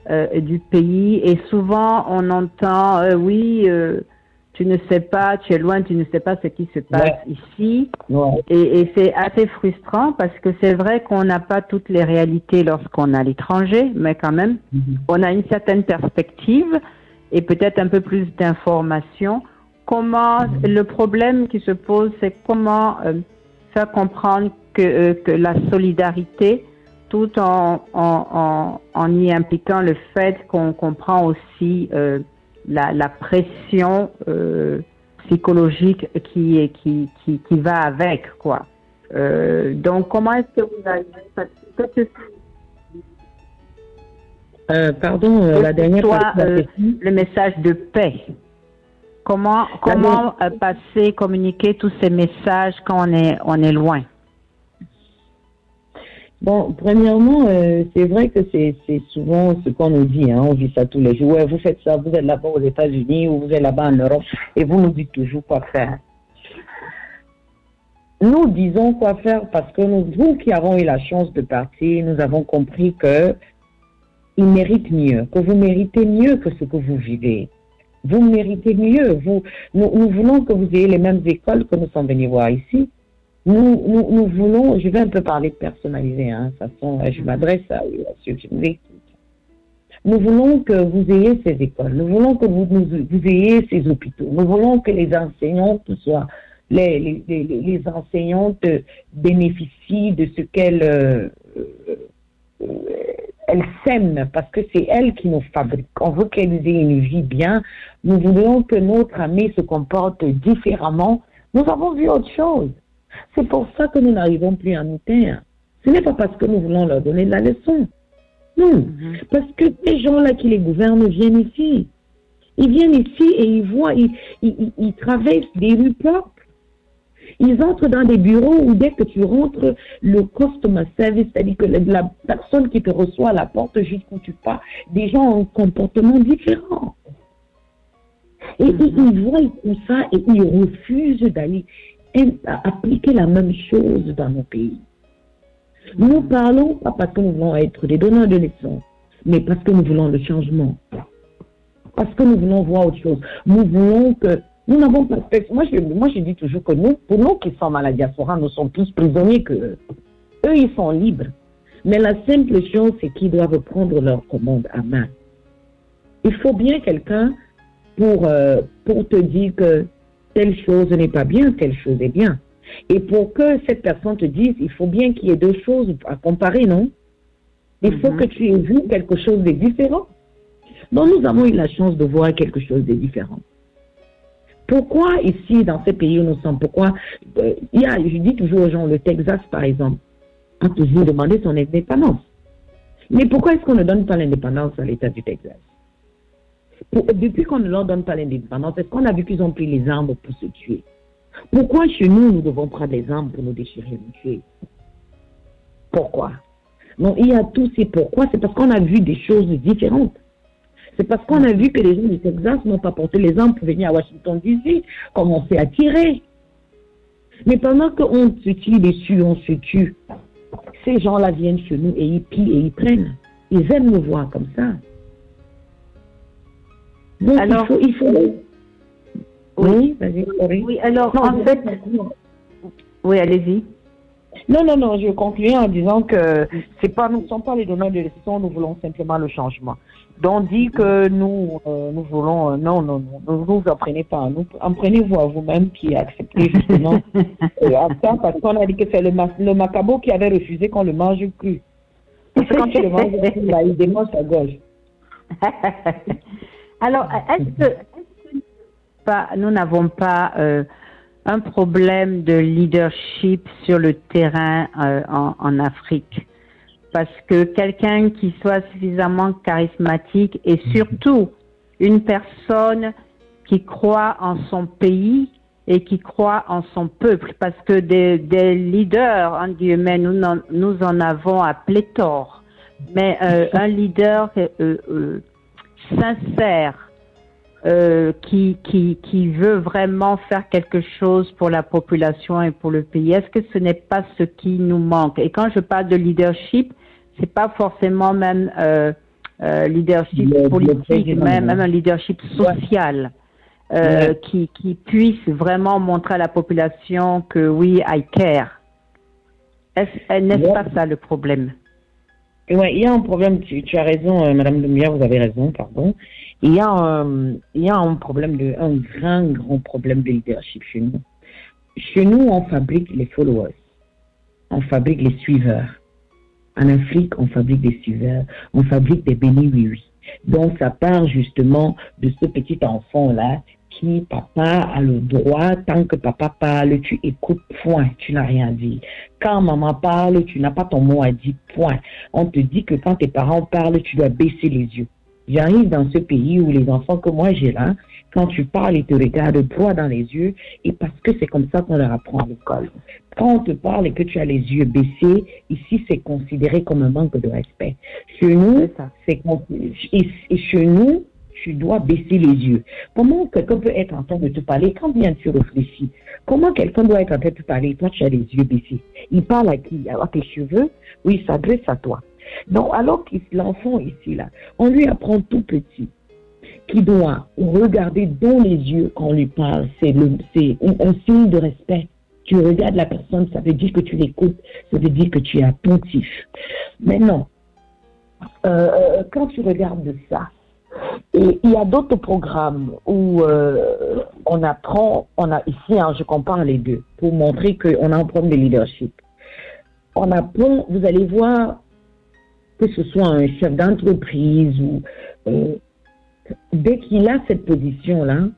euh, du pays et souvent on entend euh, oui euh, tu ne sais pas, tu es loin, tu ne sais pas ce qui se passe ici. Et, et c'est assez frustrant parce que c'est vrai qu'on n'a pas toutes les réalités lorsqu'on est à l'étranger, mais quand même, mm-hmm. on a une certaine perspective et peut-être un peu plus d'informations. Comment mm-hmm. le problème qui se pose, c'est comment euh, faire comprendre que, euh, que la solidarité, tout en, en, en, en y impliquant le fait qu'on comprend aussi euh, la, la pression euh, psychologique qui, qui, qui, qui va avec, quoi. Euh, donc, comment est-ce que vous avez... Euh, pardon, euh, la dernière euh, le message de paix? Comment, comment passer, communiquer tous ces messages quand on est, on est loin? Bon, premièrement, euh, c'est vrai que c'est souvent ce qu'on nous dit, hein, on vit ça tous les jours. Ouais, vous faites ça, vous êtes là-bas aux États-Unis ou vous êtes là-bas en Europe et vous nous dites toujours quoi faire. Nous disons quoi faire parce que nous, nous qui avons eu la chance de partir, nous avons compris que il mérite mieux, que vous méritez mieux que ce que vous vivez. Vous méritez mieux. Vous, nous voulons que vous ayez les mêmes écoles que nous sommes venus voir ici. Nous, nous, nous, voulons, je vais un peu parler personnalisé, hein, de toute façon, je m'adresse à, ceux qui nous Nous voulons que vous ayez ces écoles, nous voulons que vous, vous ayez ces hôpitaux, nous voulons que les enseignantes soient, les, les, les, enseignantes bénéficient de ce qu'elles euh, euh, elles sèment, parce que c'est elles qui nous fabriquent. On veut qu'elles aient une vie bien. Nous voulons que notre ami se comporte différemment. Nous avons vu autre chose. C'est pour ça que nous n'arrivons plus à nous taire. Ce n'est pas parce que nous voulons leur donner de la leçon. Non, mhm. parce que ces gens-là qui les gouvernent viennent ici. Ils viennent ici et ils voient, ils, ils, traversent des rues propres. Ils entrent dans des bureaux où dès que tu rentres, le customer service, c'est-à-dire que la, personne qui te reçoit à la porte jusqu'où tu pars, des gens ont un comportement différent. Et mhm. ils, voient tout ça et ils refusent d'aller appliquer la même chose dans nos pays. Nous parlons pas parce que nous voulons être des donneurs de leçons, mais parce que nous voulons le changement. Parce que nous voulons voir autre chose. Nous voulons que nous n'avons pas moi je, moi je dis toujours que nous, pour nous qui sommes à la diaspora, nous sommes plus prisonniers que eux. Eux, ils sont libres. Mais la simple chose, c'est qu'ils doivent prendre leur commande à main. Il faut bien quelqu'un pour, euh, pour te dire que telle chose n'est pas bien, telle chose est bien. Et pour que cette personne te dise, il faut bien qu'il y ait deux choses à comparer, non? Il faut mhm. que tu aies vu quelque chose de différent. Donc nous avons eu la chance de voir quelque chose de différent. Pourquoi ici, dans ces pays où nous sommes, pourquoi euh, il y a, je dis toujours aux gens, le Texas par exemple, a toujours demandé son indépendance. Mais pourquoi est-ce qu'on ne donne pas l'indépendance à l'État du Texas? Depuis qu'on ne leur donne pas l'indépendance, est-ce qu'on a vu qu'ils ont pris les armes pour se tuer? Pourquoi chez nous, nous devons prendre les armes pour nous déchirer nous tuer? Pourquoi? Non, il y a tous ces pourquoi. C'est parce qu'on a vu des choses différentes. C'est parce qu'on a vu que les gens du Texas n'ont pas porté les armes pour venir à Washington DC, commencer à tirer. Mais pendant qu'on se tue dessus, on se tue, ces gens-là viennent chez nous et ils pillent et ils prennent. Ils aiment nous voir comme ça alors, il faut, Oui, oui, alors en fait, oui, allez-y. Non, non, non, je conclue en disant que c'est pas, nous ne sommes pas les donneurs de leçons, nous voulons simplement le changement. Donc, dit que nous, euh, nous voulons, euh, non, non, non, ne vous apprenez pas. Nous, apprenez-vous à vous-même qui acceptez justement euh, ça, parce qu'on a dit que c'est le, le macabo qui avait refusé qu'on le mange cru. Parce que quand tu le manges cru, là, il démonte sa gorge. Alors, est-ce que, pas, nous n'avons pas euh, un problème de leadership sur le terrain euh, en, en, Afrique? Parce que quelqu'un qui soit suffisamment charismatique et surtout une personne qui croit en son pays et qui croit en son peuple, parce que des, des leaders, en guillemets, nous, nous en avons à pléthore, mais euh, un leader euh, euh, sincère, euh, qui, qui, qui veut vraiment faire quelque chose pour la population et pour le pays. Est-ce que ce n'est pas ce qui nous manque? Et quand je parle de leadership, c'est pas forcément même euh, euh, leadership politique, même, même un leadership social. Euh, qui, qui puisse vraiment montrer à la population que oui, I care. N'est-ce pas ça le problème? Oui, il y a un problème, tu, as raison, euh, Madame Lumière, vous avez raison, pardon. Il y a, il y a un problème de, un grand, grand problème de leadership chez nous. Chez nous, on fabrique les followers. On fabrique les suiveurs. En Afrique, on fabrique des suiveurs. On fabrique des bénis oui, oui. Donc, ça part justement de ce petit enfant-là qui, papa a le droit, tant que papa parle, tu écoutes, point, tu n'as rien dit. Quand maman parle, tu n'as pas ton mot à dire, point. On te dit que quand tes parents parlent, tu dois baisser les yeux. J'arrive dans ce pays où les enfants que moi j'ai là, quand tu parles, ils te regardent droit dans les yeux et parce que c'est comme ça qu'on leur apprend à l'école. Quand on te parle et que tu as les yeux baissés, ici c'est considéré comme un manque de respect. Chez nous, c'est et chez nous, tu dois baisser les yeux. Comment quelqu'un peut être en train de te parler quand bien tu réfléchis? Comment quelqu'un doit être en train de te parler? Toi tu as les yeux baissés Il parle à qui? À tes cheveux? Oui, il s'adresse à toi. Donc, alors que l'enfant ici, là, on lui apprend tout petit qui doit regarder dans les yeux quand on lui parle. C'est un signe de respect. Tu regardes la personne, ça veut dire que tu l'écoutes, ça veut dire que tu es attentif. Maintenant, euh, quand tu regardes ça, et il y a d'autres programmes où euh, on apprend, on a ici, hein, je compare les deux, pour montrer qu'on a un problème de leadership. On apprend, vous allez voir, que ce soit un chef d'entreprise ou euh, dès qu'il a cette position-là,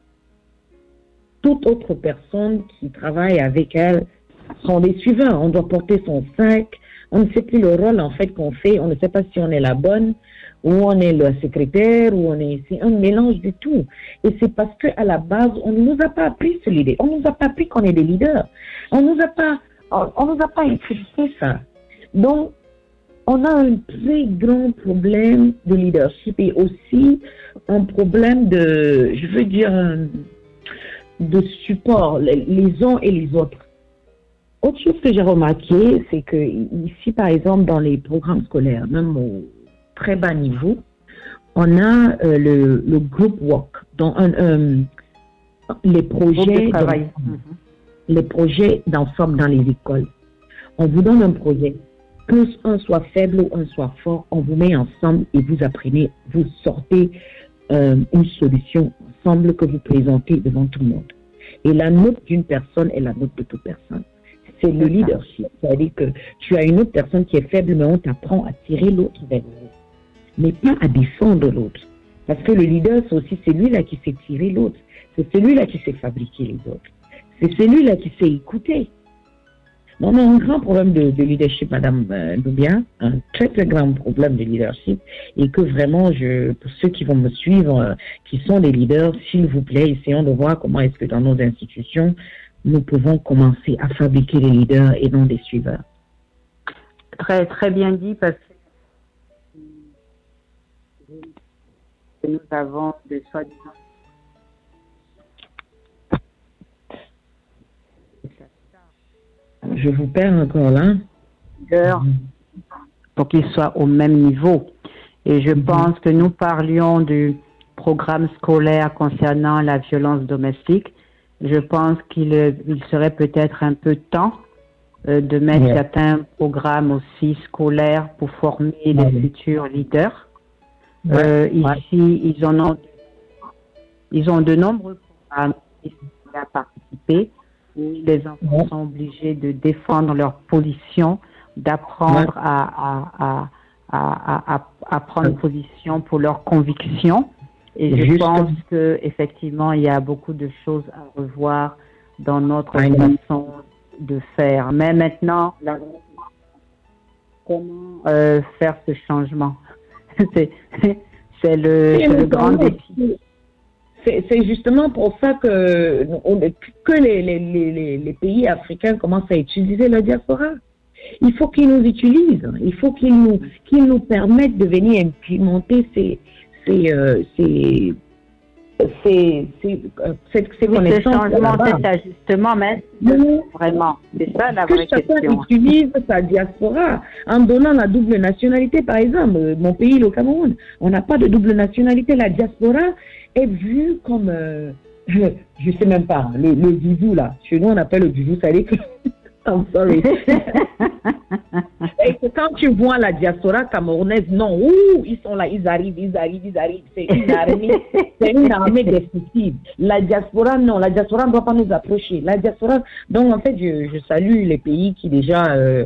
toute autre personne qui travaille avec elle sont des suivants. On doit porter son sac. On ne sait plus le rôle en fait qu'on fait. On ne sait pas si on est la bonne ou on est le secrétaire ou on est c'est un mélange de tout. Et c'est parce que à la base on ne nous a pas appris ce leader. On ne nous a pas appris qu'on est des leaders. On nous a pas on, nous a pas expliqué ça. Donc on a un très grand problème de leadership et aussi un problème de, je veux dire, de support, les uns et les autres. Autre chose que j'ai remarqué, c'est que ici, par exemple, dans les programmes scolaires, même au très bas niveau, on a euh, le, le group work, un, euh, les projets, les projets d'ensemble dans les écoles. On vous donne un projet que un soit faible ou un soit fort, on vous met ensemble et vous apprenez, vous sortez euh, une solution ensemble que vous présentez devant tout le monde. Et la note d'une personne est la note de toute personne. C'est le leadership. C'est-à-dire que tu as une autre personne qui est faible, mais on t'apprend à tirer l'autre vers. Mais pas à défendre l'autre. Parce que le leader, c'est aussi celui-là qui sait tirer l'autre. C'est celui-là qui sait fabriquer les autres. C'est celui-là qui sait écouter. On a un grand problème de, leadership, Madame euh, un très très grand problème de leadership, et que vraiment, je, pour ceux qui vont me suivre, euh, qui sont des leaders, s'il vous plaît, essayons de voir comment est-ce que dans nos institutions, nous pouvons commencer à fabriquer des leaders et non des suiveurs. Très très bien dit, parce que nous avons des soi-disant Je vous perds encore là. Pour qu'ils soient au même niveau. Et je mhm. pense que nous parlions du programme scolaire concernant la violence domestique. Je pense qu'il il serait peut-être un peu temps de mettre certains programmes aussi scolaires pour former les futurs leaders. Ici, ils en ont, ils ont de nombreux programmes qui sont à participer les enfants sont obligés de défendre leur position, d'apprendre à, à, à, prendre position pour leurs convictions. Et je pense qu'effectivement, il y a beaucoup de choses à revoir dans notre façon de faire. Mais maintenant, comment euh, faire ce changement? C'est le, le grand défi c'est justement pour ça que, que les, les, les, pays africains commencent à utiliser la diaspora. Il faut qu'ils nous utilisent, il faut qu'ils nous, qu'ils nous permettent de venir implémenter ces, ces, euh, ces, ces, ces, euh, connaissances. changement, cet ajustement, mais vraiment, c'est ça la vraie que question. utilise sa diaspora en donnant la double nationalité, par exemple, mon pays, le Cameroun, on n'a pas de double nationalité. La diaspora, est vu comme, euh, je, sais même pas, le, le là. Chez nous, on appelle le bisou, ça que. I'm sorry. Et que quand tu vois la diaspora camerounaise, non, ouh, ils sont là, ils arrivent, ils arrivent, ils arrivent. C'est une armée, c'est une armée destructive. La diaspora, non, la diaspora ne doit pas nous approcher. La diaspora, donc en fait, je, je salue les pays qui déjà, euh,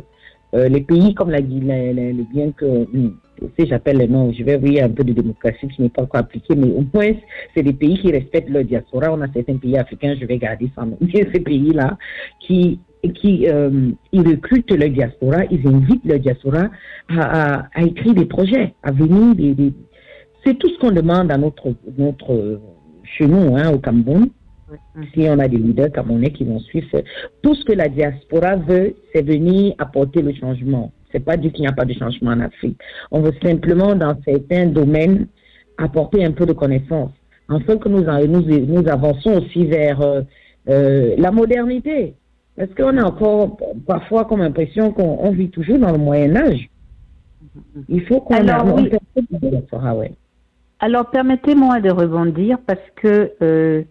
euh, les pays comme l'a les, bien que, hmm, si j'appelle les noms, je vais voir un peu de démocratie qui n'est pas encore appliquée, mais au moins, c'est des pays qui respectent leur diaspora. On a certains pays africains, je vais garder ça, mais ces pays-là, qui, qui euh, ils recrutent leur diaspora, ils invitent leur diaspora à, à, écrire des projets, à venir. Des, C'est tout ce qu'on demande à notre, notre, chez nous, hein, au Cameroun. Si on a des leaders camerounais qui vont suivre, tout ce que la diaspora veut, c'est venir apporter le changement. C'est pas du qu'il n'y a pas de changement en Afrique. On veut simplement, dans certains domaines, apporter un peu de connaissances, afin que nous, nous, nous avançons aussi vers euh, euh, la modernité. Parce qu'on a encore parfois comme impression qu'on vit toujours dans le Moyen Âge? Il faut qu'on Alors, Alors, permettez-moi de rebondir parce que euh,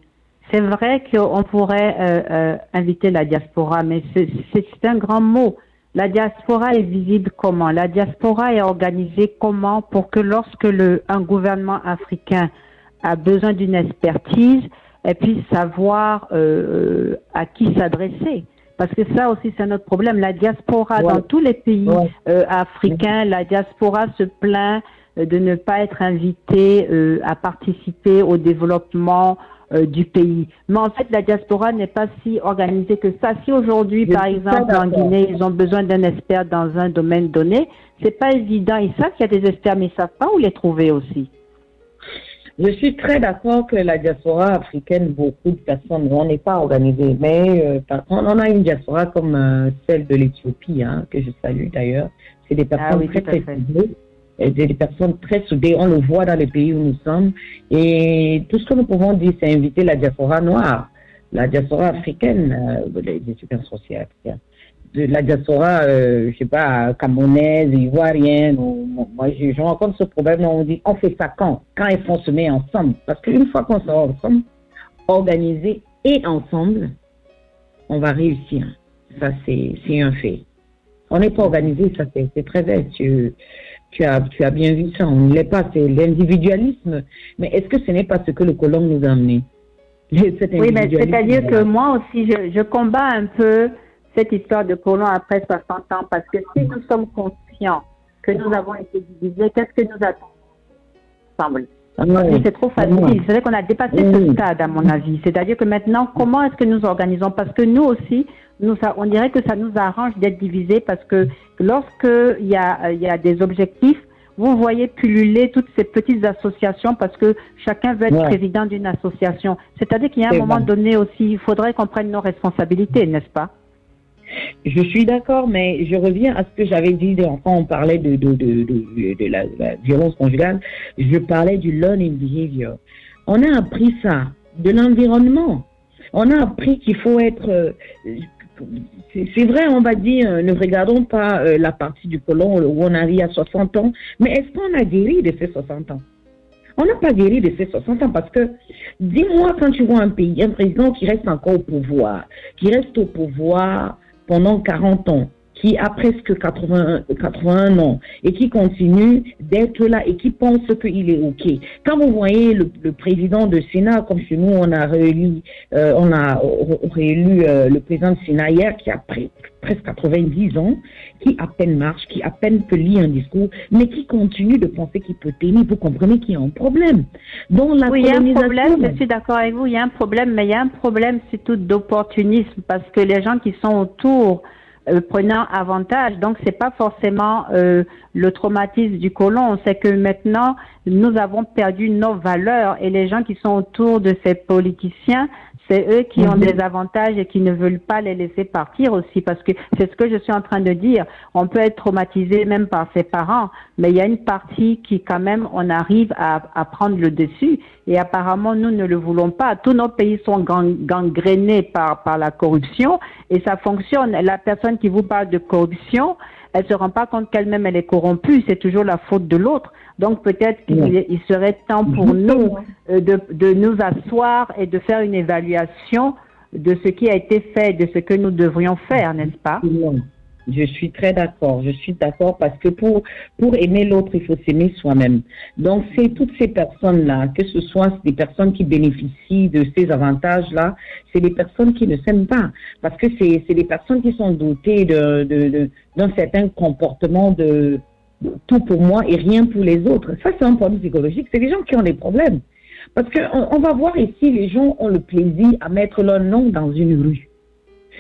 c'est vrai qu'on pourrait inviter la diaspora, mais c'est un grand mot. La diaspora est visible comment? La diaspora est organisée comment pour que lorsque le, un gouvernement africain a besoin d'une expertise, elle puisse savoir euh, à qui s'adresser. Parce que ça aussi, c'est notre problème. La diaspora, dans tous les pays euh, africains, la diaspora se plaint euh, de ne pas être invitée à participer au développement euh, du pays. Mais en fait, la diaspora n'est pas si organisée que ça. Si aujourd'hui, par exemple, en Guinée, ils ont besoin d'un expert dans un domaine donné, c'est pas évident. Ils savent qu'il y a des experts, mais ils savent pas où les trouver aussi. Je suis très d'accord que la diaspora africaine, beaucoup de personnes, on n'est pas organisé. Mais euh, on a une diaspora comme euh, celle de l'Éthiopie, hein, que je salue d'ailleurs. C'est des ah personnes très, très des personnes très soudées. On le voit dans les pays où nous sommes. Et tout ce que nous pouvons dire, c'est inviter la diaspora noire, la diaspora africaine, euh, les, super sociaux de la diaspora, euh, je sais pas, camerounaise, ivoirienne. Ou, moi, je, je rencontre ce problème. On dit, on fait ça quand? Quand ils font se mettre ensemble? Parce qu'une fois qu'on sort ensemble, organisé et ensemble, on va réussir. Ça, c'est un fait. On n'est pas organisé, ça c'est très vrai. Tu, tu as, tu as bien vu ça, on ne l'est pas, c'est l'individualisme. Mais est-ce que ce n'est pas ce que le colon nous a amené? Oui, mais c'est-à-dire que moi aussi, je, je, combats un peu cette histoire de colon après 60 ans, parce que si nous sommes conscients que nous avons été divisés, qu'est-ce que nous attendons? Ensemble ah c'est trop facile. C'est vrai qu'on a dépassé ce stade, à mon avis. C'est-à-dire que maintenant, comment est-ce que nous organisons? Parce que nous aussi, nous, on dirait que ça nous arrange d'être divisés parce que lorsqu'il y a, il y a des objectifs, vous voyez pulluler toutes ces petites associations parce que chacun veut être président d'une association. C'est-à-dire qu'il y a un moment donné aussi, il faudrait qu'on prenne nos responsabilités, n'est-ce pas? Je suis d'accord, mais je reviens à ce que j'avais dit quand on parlait de, la, violence conjugale. Je parlais du learning behavior. On a appris ça de l'environnement. On a appris qu'il faut être euh, c'est vrai, on va dire, euh, ne regardons pas euh, la partie du colon où on arrive à 60 ans, mais est-ce qu'on a guéri de ces 60 ans? On n'a pas guéri de ces 60 ans parce que, dis-moi, quand tu vois un pays, un président qui reste encore au pouvoir, qui reste au pouvoir pendant 40 ans, qui a presque 80, 81 ans et qui continue d'être là et qui pense qu'il est OK. Quand vous voyez le, président de Sénat, comme chez nous, on a réélu, euh, euh, le président de Sénat hier qui a pris presque 90 ans, qui à peine marche, qui à peine peut lire un discours, mais qui continue de penser qu'il peut tenir. Vous comprenez qu'il y a un problème. Donc la oui, il y a un problème, je suis d'accord avec vous, il y a un problème, mais il y a un problème, c'est tout d'opportunisme, parce que les gens qui sont autour euh, prenant avantage. Donc, c'est pas forcément euh, le traumatisme du colon, c'est que maintenant, nous avons perdu nos valeurs et les gens qui sont autour de ces politiciens c'est eux qui ont mhm. des avantages et qui ne veulent pas les laisser partir aussi, parce que c'est ce que je suis en train de dire. On peut être traumatisé même par ses parents, mais il y a une partie qui quand même, on arrive à, à prendre le dessus. Et apparemment, nous ne le voulons pas. Tous nos pays sont gangrénés par, par la corruption et ça fonctionne. La personne qui vous parle de corruption, elle se rend pas compte qu'elle-même elle est corrompue. C'est toujours la faute de l'autre. Donc peut-être qu'il serait temps pour nous euh, de, de, nous asseoir et de faire une évaluation de ce qui a été fait, de ce que nous devrions faire, n'est-ce pas? Je suis très d'accord. Je suis d'accord parce que pour, pour aimer l'autre, il faut s'aimer soi-même. Donc, c'est toutes ces personnes-là, que ce soit des personnes qui bénéficient de ces avantages-là, c'est des personnes qui ne s'aiment pas. Parce que c'est des personnes qui sont dotées d'un de, de, certain comportement de, tout pour moi et rien pour les autres. Ça, c'est un problème psychologique. C'est les gens qui ont des problèmes. Parce qu'on on va voir ici, les gens ont le plaisir à mettre leur nom dans une rue.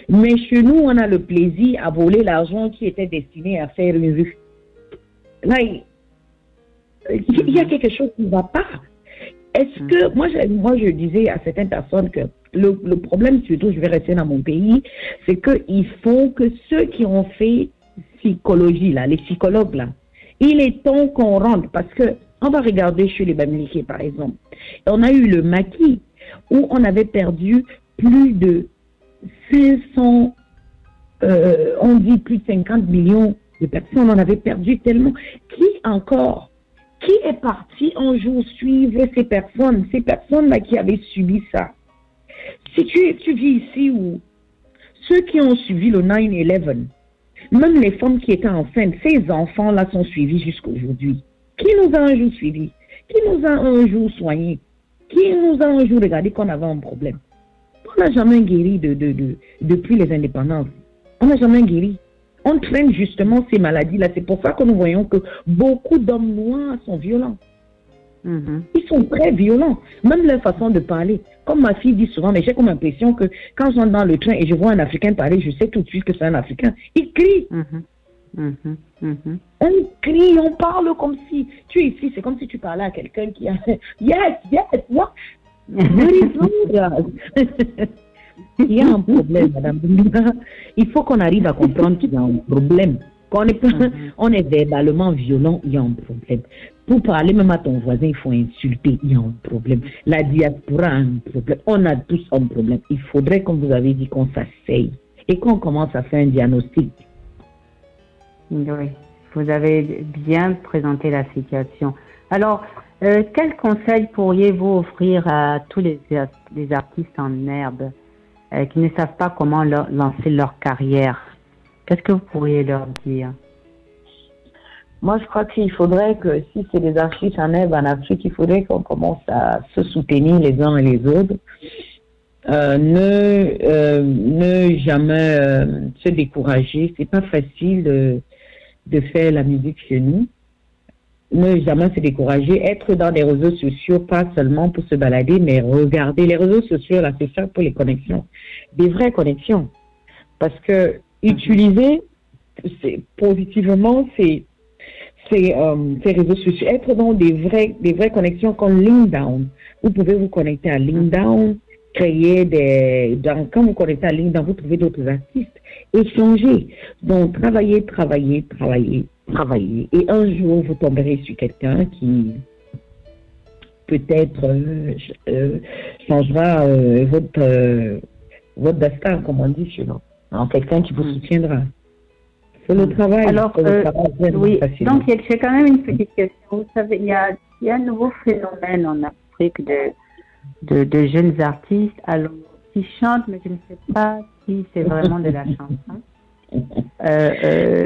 Mais chez nous, on a le plaisir à voler l'argent qui était destiné à faire une rue. Là, il, y a quelque chose qui ne va pas. Est-ce que, moi je, moi, je disais à certaines personnes que le, le problème, surtout, je vais rester dans mon pays, c'est qu'il faut que ceux qui ont fait psychologie, là, les psychologues, là, il est temps qu'on rentre parce que on va regarder chez les Bamileke, par exemple. On a eu le maquis où on avait perdu plus de 500, euh, on dit plus de 50 millions de personnes. On avait perdu tellement. Qui encore Qui est parti un jour suivre ces personnes, ces personnes-là qui avaient subi ça? Si tu, tu vis ici ou ceux qui ont suivi le 9-11, même les femmes qui étaient enceintes, ces enfants-là sont suivis jusqu'à aujourd'hui. Qui nous a un jour suivis Qui nous a un jour soignés Qui nous a un jour regardé qu'on avait un problème? On n'a jamais guéri de, de, depuis les indépendances. On n'a jamais guéri. On traîne justement ces maladies-là. C'est pour ça que nous voyons que beaucoup d'hommes noirs sont violents. Mm-hmm. Ils sont très violents, même leur façon de parler. Comme ma fille dit souvent, mais j'ai comme l'impression que quand je rentre dans le train et je vois un Africain parler, je sais tout de suite que c'est un Africain. Il crie. Mm-hmm. Mm-hmm. On crie, on parle comme si tu es ici, c'est comme si tu parlais à quelqu'un qui a Yes, yes, what? Il y a un problème, madame. Il faut qu'on arrive à comprendre qu'il y a un problème. Quand on est, on est verbalement violent, il y a un problème. Pour parler même à ton voisin, il faut insulter. Il y a un problème. La diaspora a un problème. On a tous un problème. Il faudrait, comme vous avez dit, qu'on s'asseye et qu'on commence à faire un diagnostic. Oui, vous avez bien présenté la situation. Alors, euh, quel conseil pourriez-vous offrir à tous les, artistes en herbe euh, qui ne savent pas comment lancer leur carrière? Qu'est-ce que vous pourriez leur dire? Moi, je crois qu'il faudrait que si c'est des artistes en Eve en Afrique, il faudrait qu'on commence à se soutenir les uns et les autres. Euh, ne, euh, ne jamais euh, se décourager. C'est pas facile de, faire la musique chez nous. Ne jamais se décourager. Être dans les réseaux sociaux, pas seulement pour se balader, mais regarder les réseaux sociaux, là, c'est ça pour les connexions. Des vraies connexions. Parce que utiliser, c'est positivement, c'est ces, euh, ces réseaux sociaux, être dans des vraies, des vraies connexions comme LinkedIn. Vous pouvez vous connecter à LinkedIn, créer des, dans, quand vous connectez à LinkedIn, vous trouvez d'autres artistes, échanger. Donc, travailler, travailler, travailler, travailler. Et un jour, vous tomberez sur quelqu'un qui, peut-être euh, euh, changera votre, votre destin, comme on dit chez nous. Quelqu'un qui vous mm. Le travail. Alors, euh, oui, donc j'ai quand même une petite question. Vous savez, il y a, il y a un nouveau phénomène en Afrique de, de, de, jeunes artistes alors, qui chantent, mais je ne sais pas si c'est vraiment de la chanson.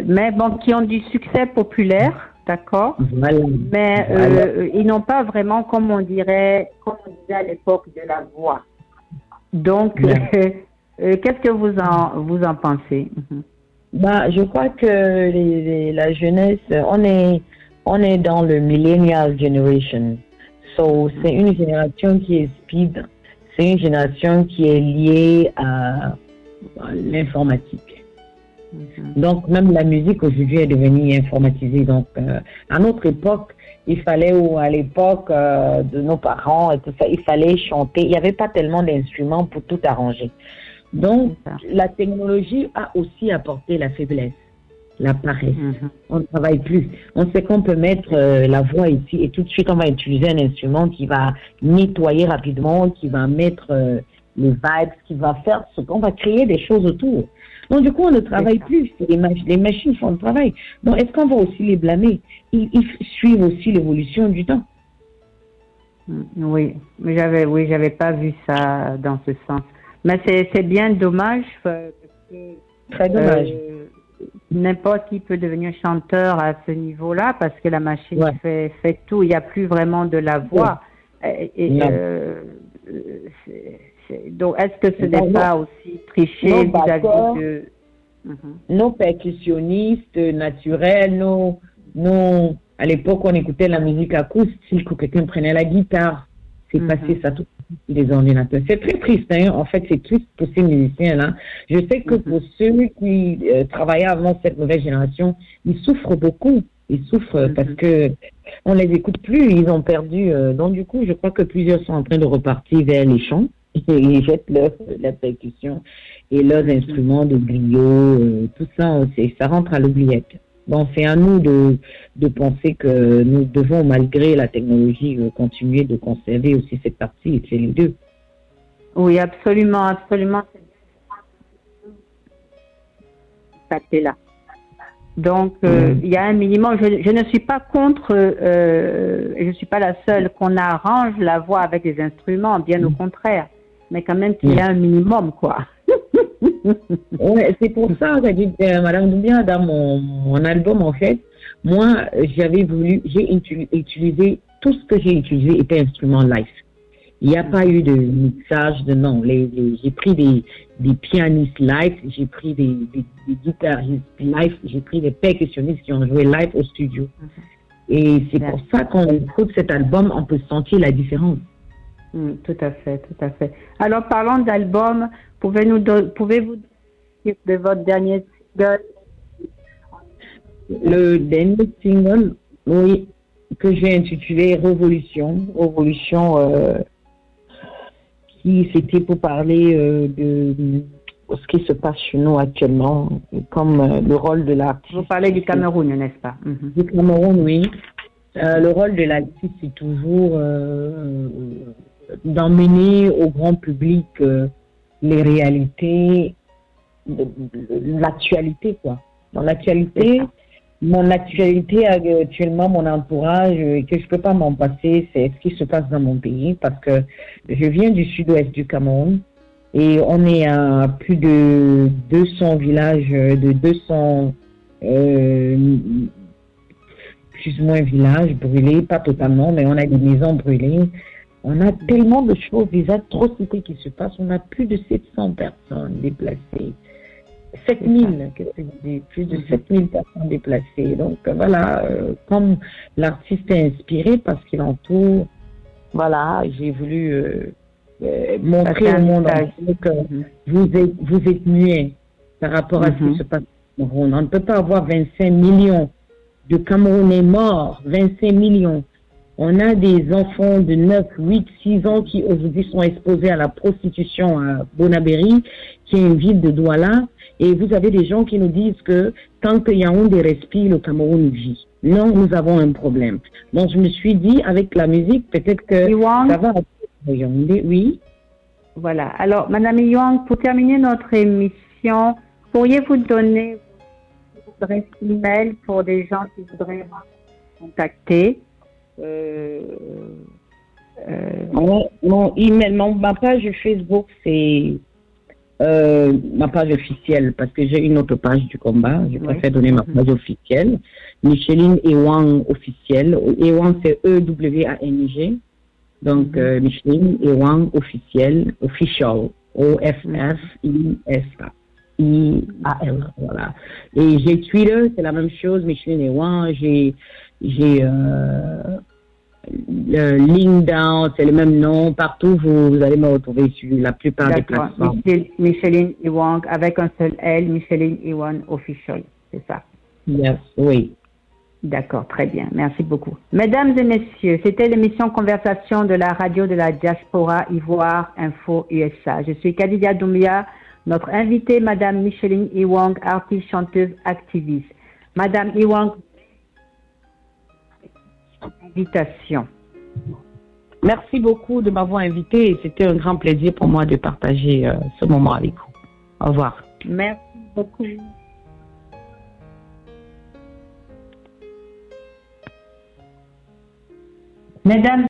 mais bon, qui ont du succès populaire, d'accord Mais ils n'ont pas vraiment, comme on dirait, comme on disait à l'époque, de la voix. Donc, qu'est-ce que vous en, vous en pensez? Mhm. Bah, Je crois que les, la jeunesse, on est, on est dans le millennial generation. So, c'est une génération qui est speed, c'est une génération qui est liée à, l'informatique. Mhm. Donc, même la musique aujourd'hui est devenue informatisée. Donc, euh, à notre époque, il fallait, ou à l'époque euh, de nos parents et tout ça, il fallait chanter. Il n'y avait pas tellement d'instruments pour tout arranger. Donc, la technologie a aussi apporté la faiblesse la paresse. Mhm. On ne travaille plus. On sait qu'on peut mettre euh, la voix ici et tout de suite on va utiliser un instrument qui va nettoyer rapidement, qui va mettre euh, les vibes, qui va faire ce qu'on va créer des choses autour. Donc du coup on ne travaille plus. Les, les, machines font le travail. Donc est-ce qu'on va aussi les blâmer? Ils, suivent aussi l'évolution du temps. Mm, oui, mais j'avais oui j'avais pas vu ça dans ce sens. Mais c'est bien dommage. Euh, Très dommage n'importe qui peut devenir chanteur à ce niveau-là parce que la machine fait, fait tout. Il n'y a plus vraiment de la voix. Et, euh, donc, est-ce que ce n'est pas aussi triché vis-à-vis de. Mhm. Nos percussionnistes naturels, nos, nos, à l'époque, on écoutait la musique acoustique ou quelqu'un prenait la guitare. C'est passé ça tout les ordinateurs. C'est très triste, hein. en fait, c'est triste pour ces musiciens-là. Je sais que pour ceux qui euh, travaillaient avant cette nouvelle génération, ils souffrent beaucoup. Ils souffrent parce que on les écoute plus, ils ont perdu. Euh, donc du coup, je crois que plusieurs sont en train de repartir vers les champs et ils jettent leur, la percussion et leurs instruments de griot, euh, tout ça, ça rentre à l'oubliette. Bon, c'est à nous de, de penser que nous devons, malgré la technologie, euh, continuer de conserver aussi cette partie, et c'est les deux. Oui, absolument, absolument. là. Donc, euh, mm. il y a un minimum. Je, je ne suis pas contre, euh, je ne suis pas la seule qu'on arrange la voix avec des instruments, bien au mm. contraire. Mais quand même qu'il y a un minimum, quoi. ouais, c'est pour ça que dit euh, Madame Doubia, dans mon, mon, album, en fait, moi, j'avais voulu, j'ai utilisé, tout ce que j'ai utilisé était instrument live. Il n'y a pas eu de mixage, de non. Les, j'ai pris des, des pianistes live, j'ai pris des, des, guitaristes live, j'ai pris des percussionnistes qui ont joué live au studio. Et c'est pour ça qu'on écoute cet album, on peut sentir la différence. Mm, tout à fait, tout à fait. Alors, parlant d'album, pouvez-nous, pouvez-vous dire de votre dernier single? Le dernier single, oui, que j'ai intitulé Révolution. Révolution, euh, qui c'était pour parler euh, de, ce qui se passe chez nous actuellement, comme euh, le rôle de l'artiste. Vous parlez du Cameroun, n'est-ce pas? Mm-hmm. Du Cameroun, oui. le rôle de l'artiste, c'est toujours d'emmener au grand public les réalités, l'actualité, quoi. Dans l'actualité, mon actualité actuellement, mon entourage, euh, que je peux pas m'en passer, c'est ce qui se passe dans mon pays, parce que je viens du sud-ouest du Cameroun et on est à plus de 200 villages, de 200 euh, plus ou moins villages brûlés, pas totalement, mais on a des maisons brûlées. On a tellement de choses, des atrocités qui se passent. On a plus de 700 personnes déplacées. 7000, plus de 7000 personnes déplacées. Donc voilà, euh, comme l'artiste est inspiré parce qu'il entoure, voilà, j'ai voulu euh, euh, montrer au monde entier que vous êtes, vous êtes muet par rapport à ce qui mhm. se passe au Cameroun. On ne peut pas avoir 25 millions de Camerounais morts, 25 millions on a des enfants de 9, 8, 6 ans qui aujourd'hui sont exposés à la prostitution à Bonabéry, qui est une ville de Douala. Et vous avez des gens qui nous disent que tant que Yaoundé respire, le Cameroun vit. Non, nous avons un problème. Donc je me suis dit, avec la musique, peut-être que ça va Yaoundé, oui. Voilà. Alors, Madame Yuang, pour terminer notre émission, pourriez-vous donner votre adresse email pour des gens qui voudraient vous contacter? Euh, euh, mon, email, mon, ma page Facebook, c'est euh, ma page officielle parce que j'ai une autre page du combat. Je préfère donner ma page officielle. Micheline Ewang officielle. Ewang, c'est E-W-A-N-G. Donc, euh, Micheline Ewang officielle, official. O-F-F-I-S-A. I-A-L. Voilà. Et j'ai Twitter, c'est la même chose, Micheline Ewang. J'ai, j'ai, euh, le LinkedIn, c'est le même nom. Partout, vous, allez me retrouver sur la plupart des plateformes. Micheline Iwang avec un seul L, Micheline Iwang Official, c'est ça? Yes, oui. D'accord, très bien. Merci beaucoup. Mesdames et messieurs, c'était l'émission Conversation de la radio de la diaspora Ivoire Info USA. Je suis Kadidia Doumbia, notre invitée, Madame Micheline Iwang, artiste, chanteuse, activiste. Madame Iwang, invitation. Merci beaucoup de m'avoir invité et c'était un grand plaisir pour moi de partager euh, ce moment avec vous. Au revoir. Merci beaucoup. Mesdames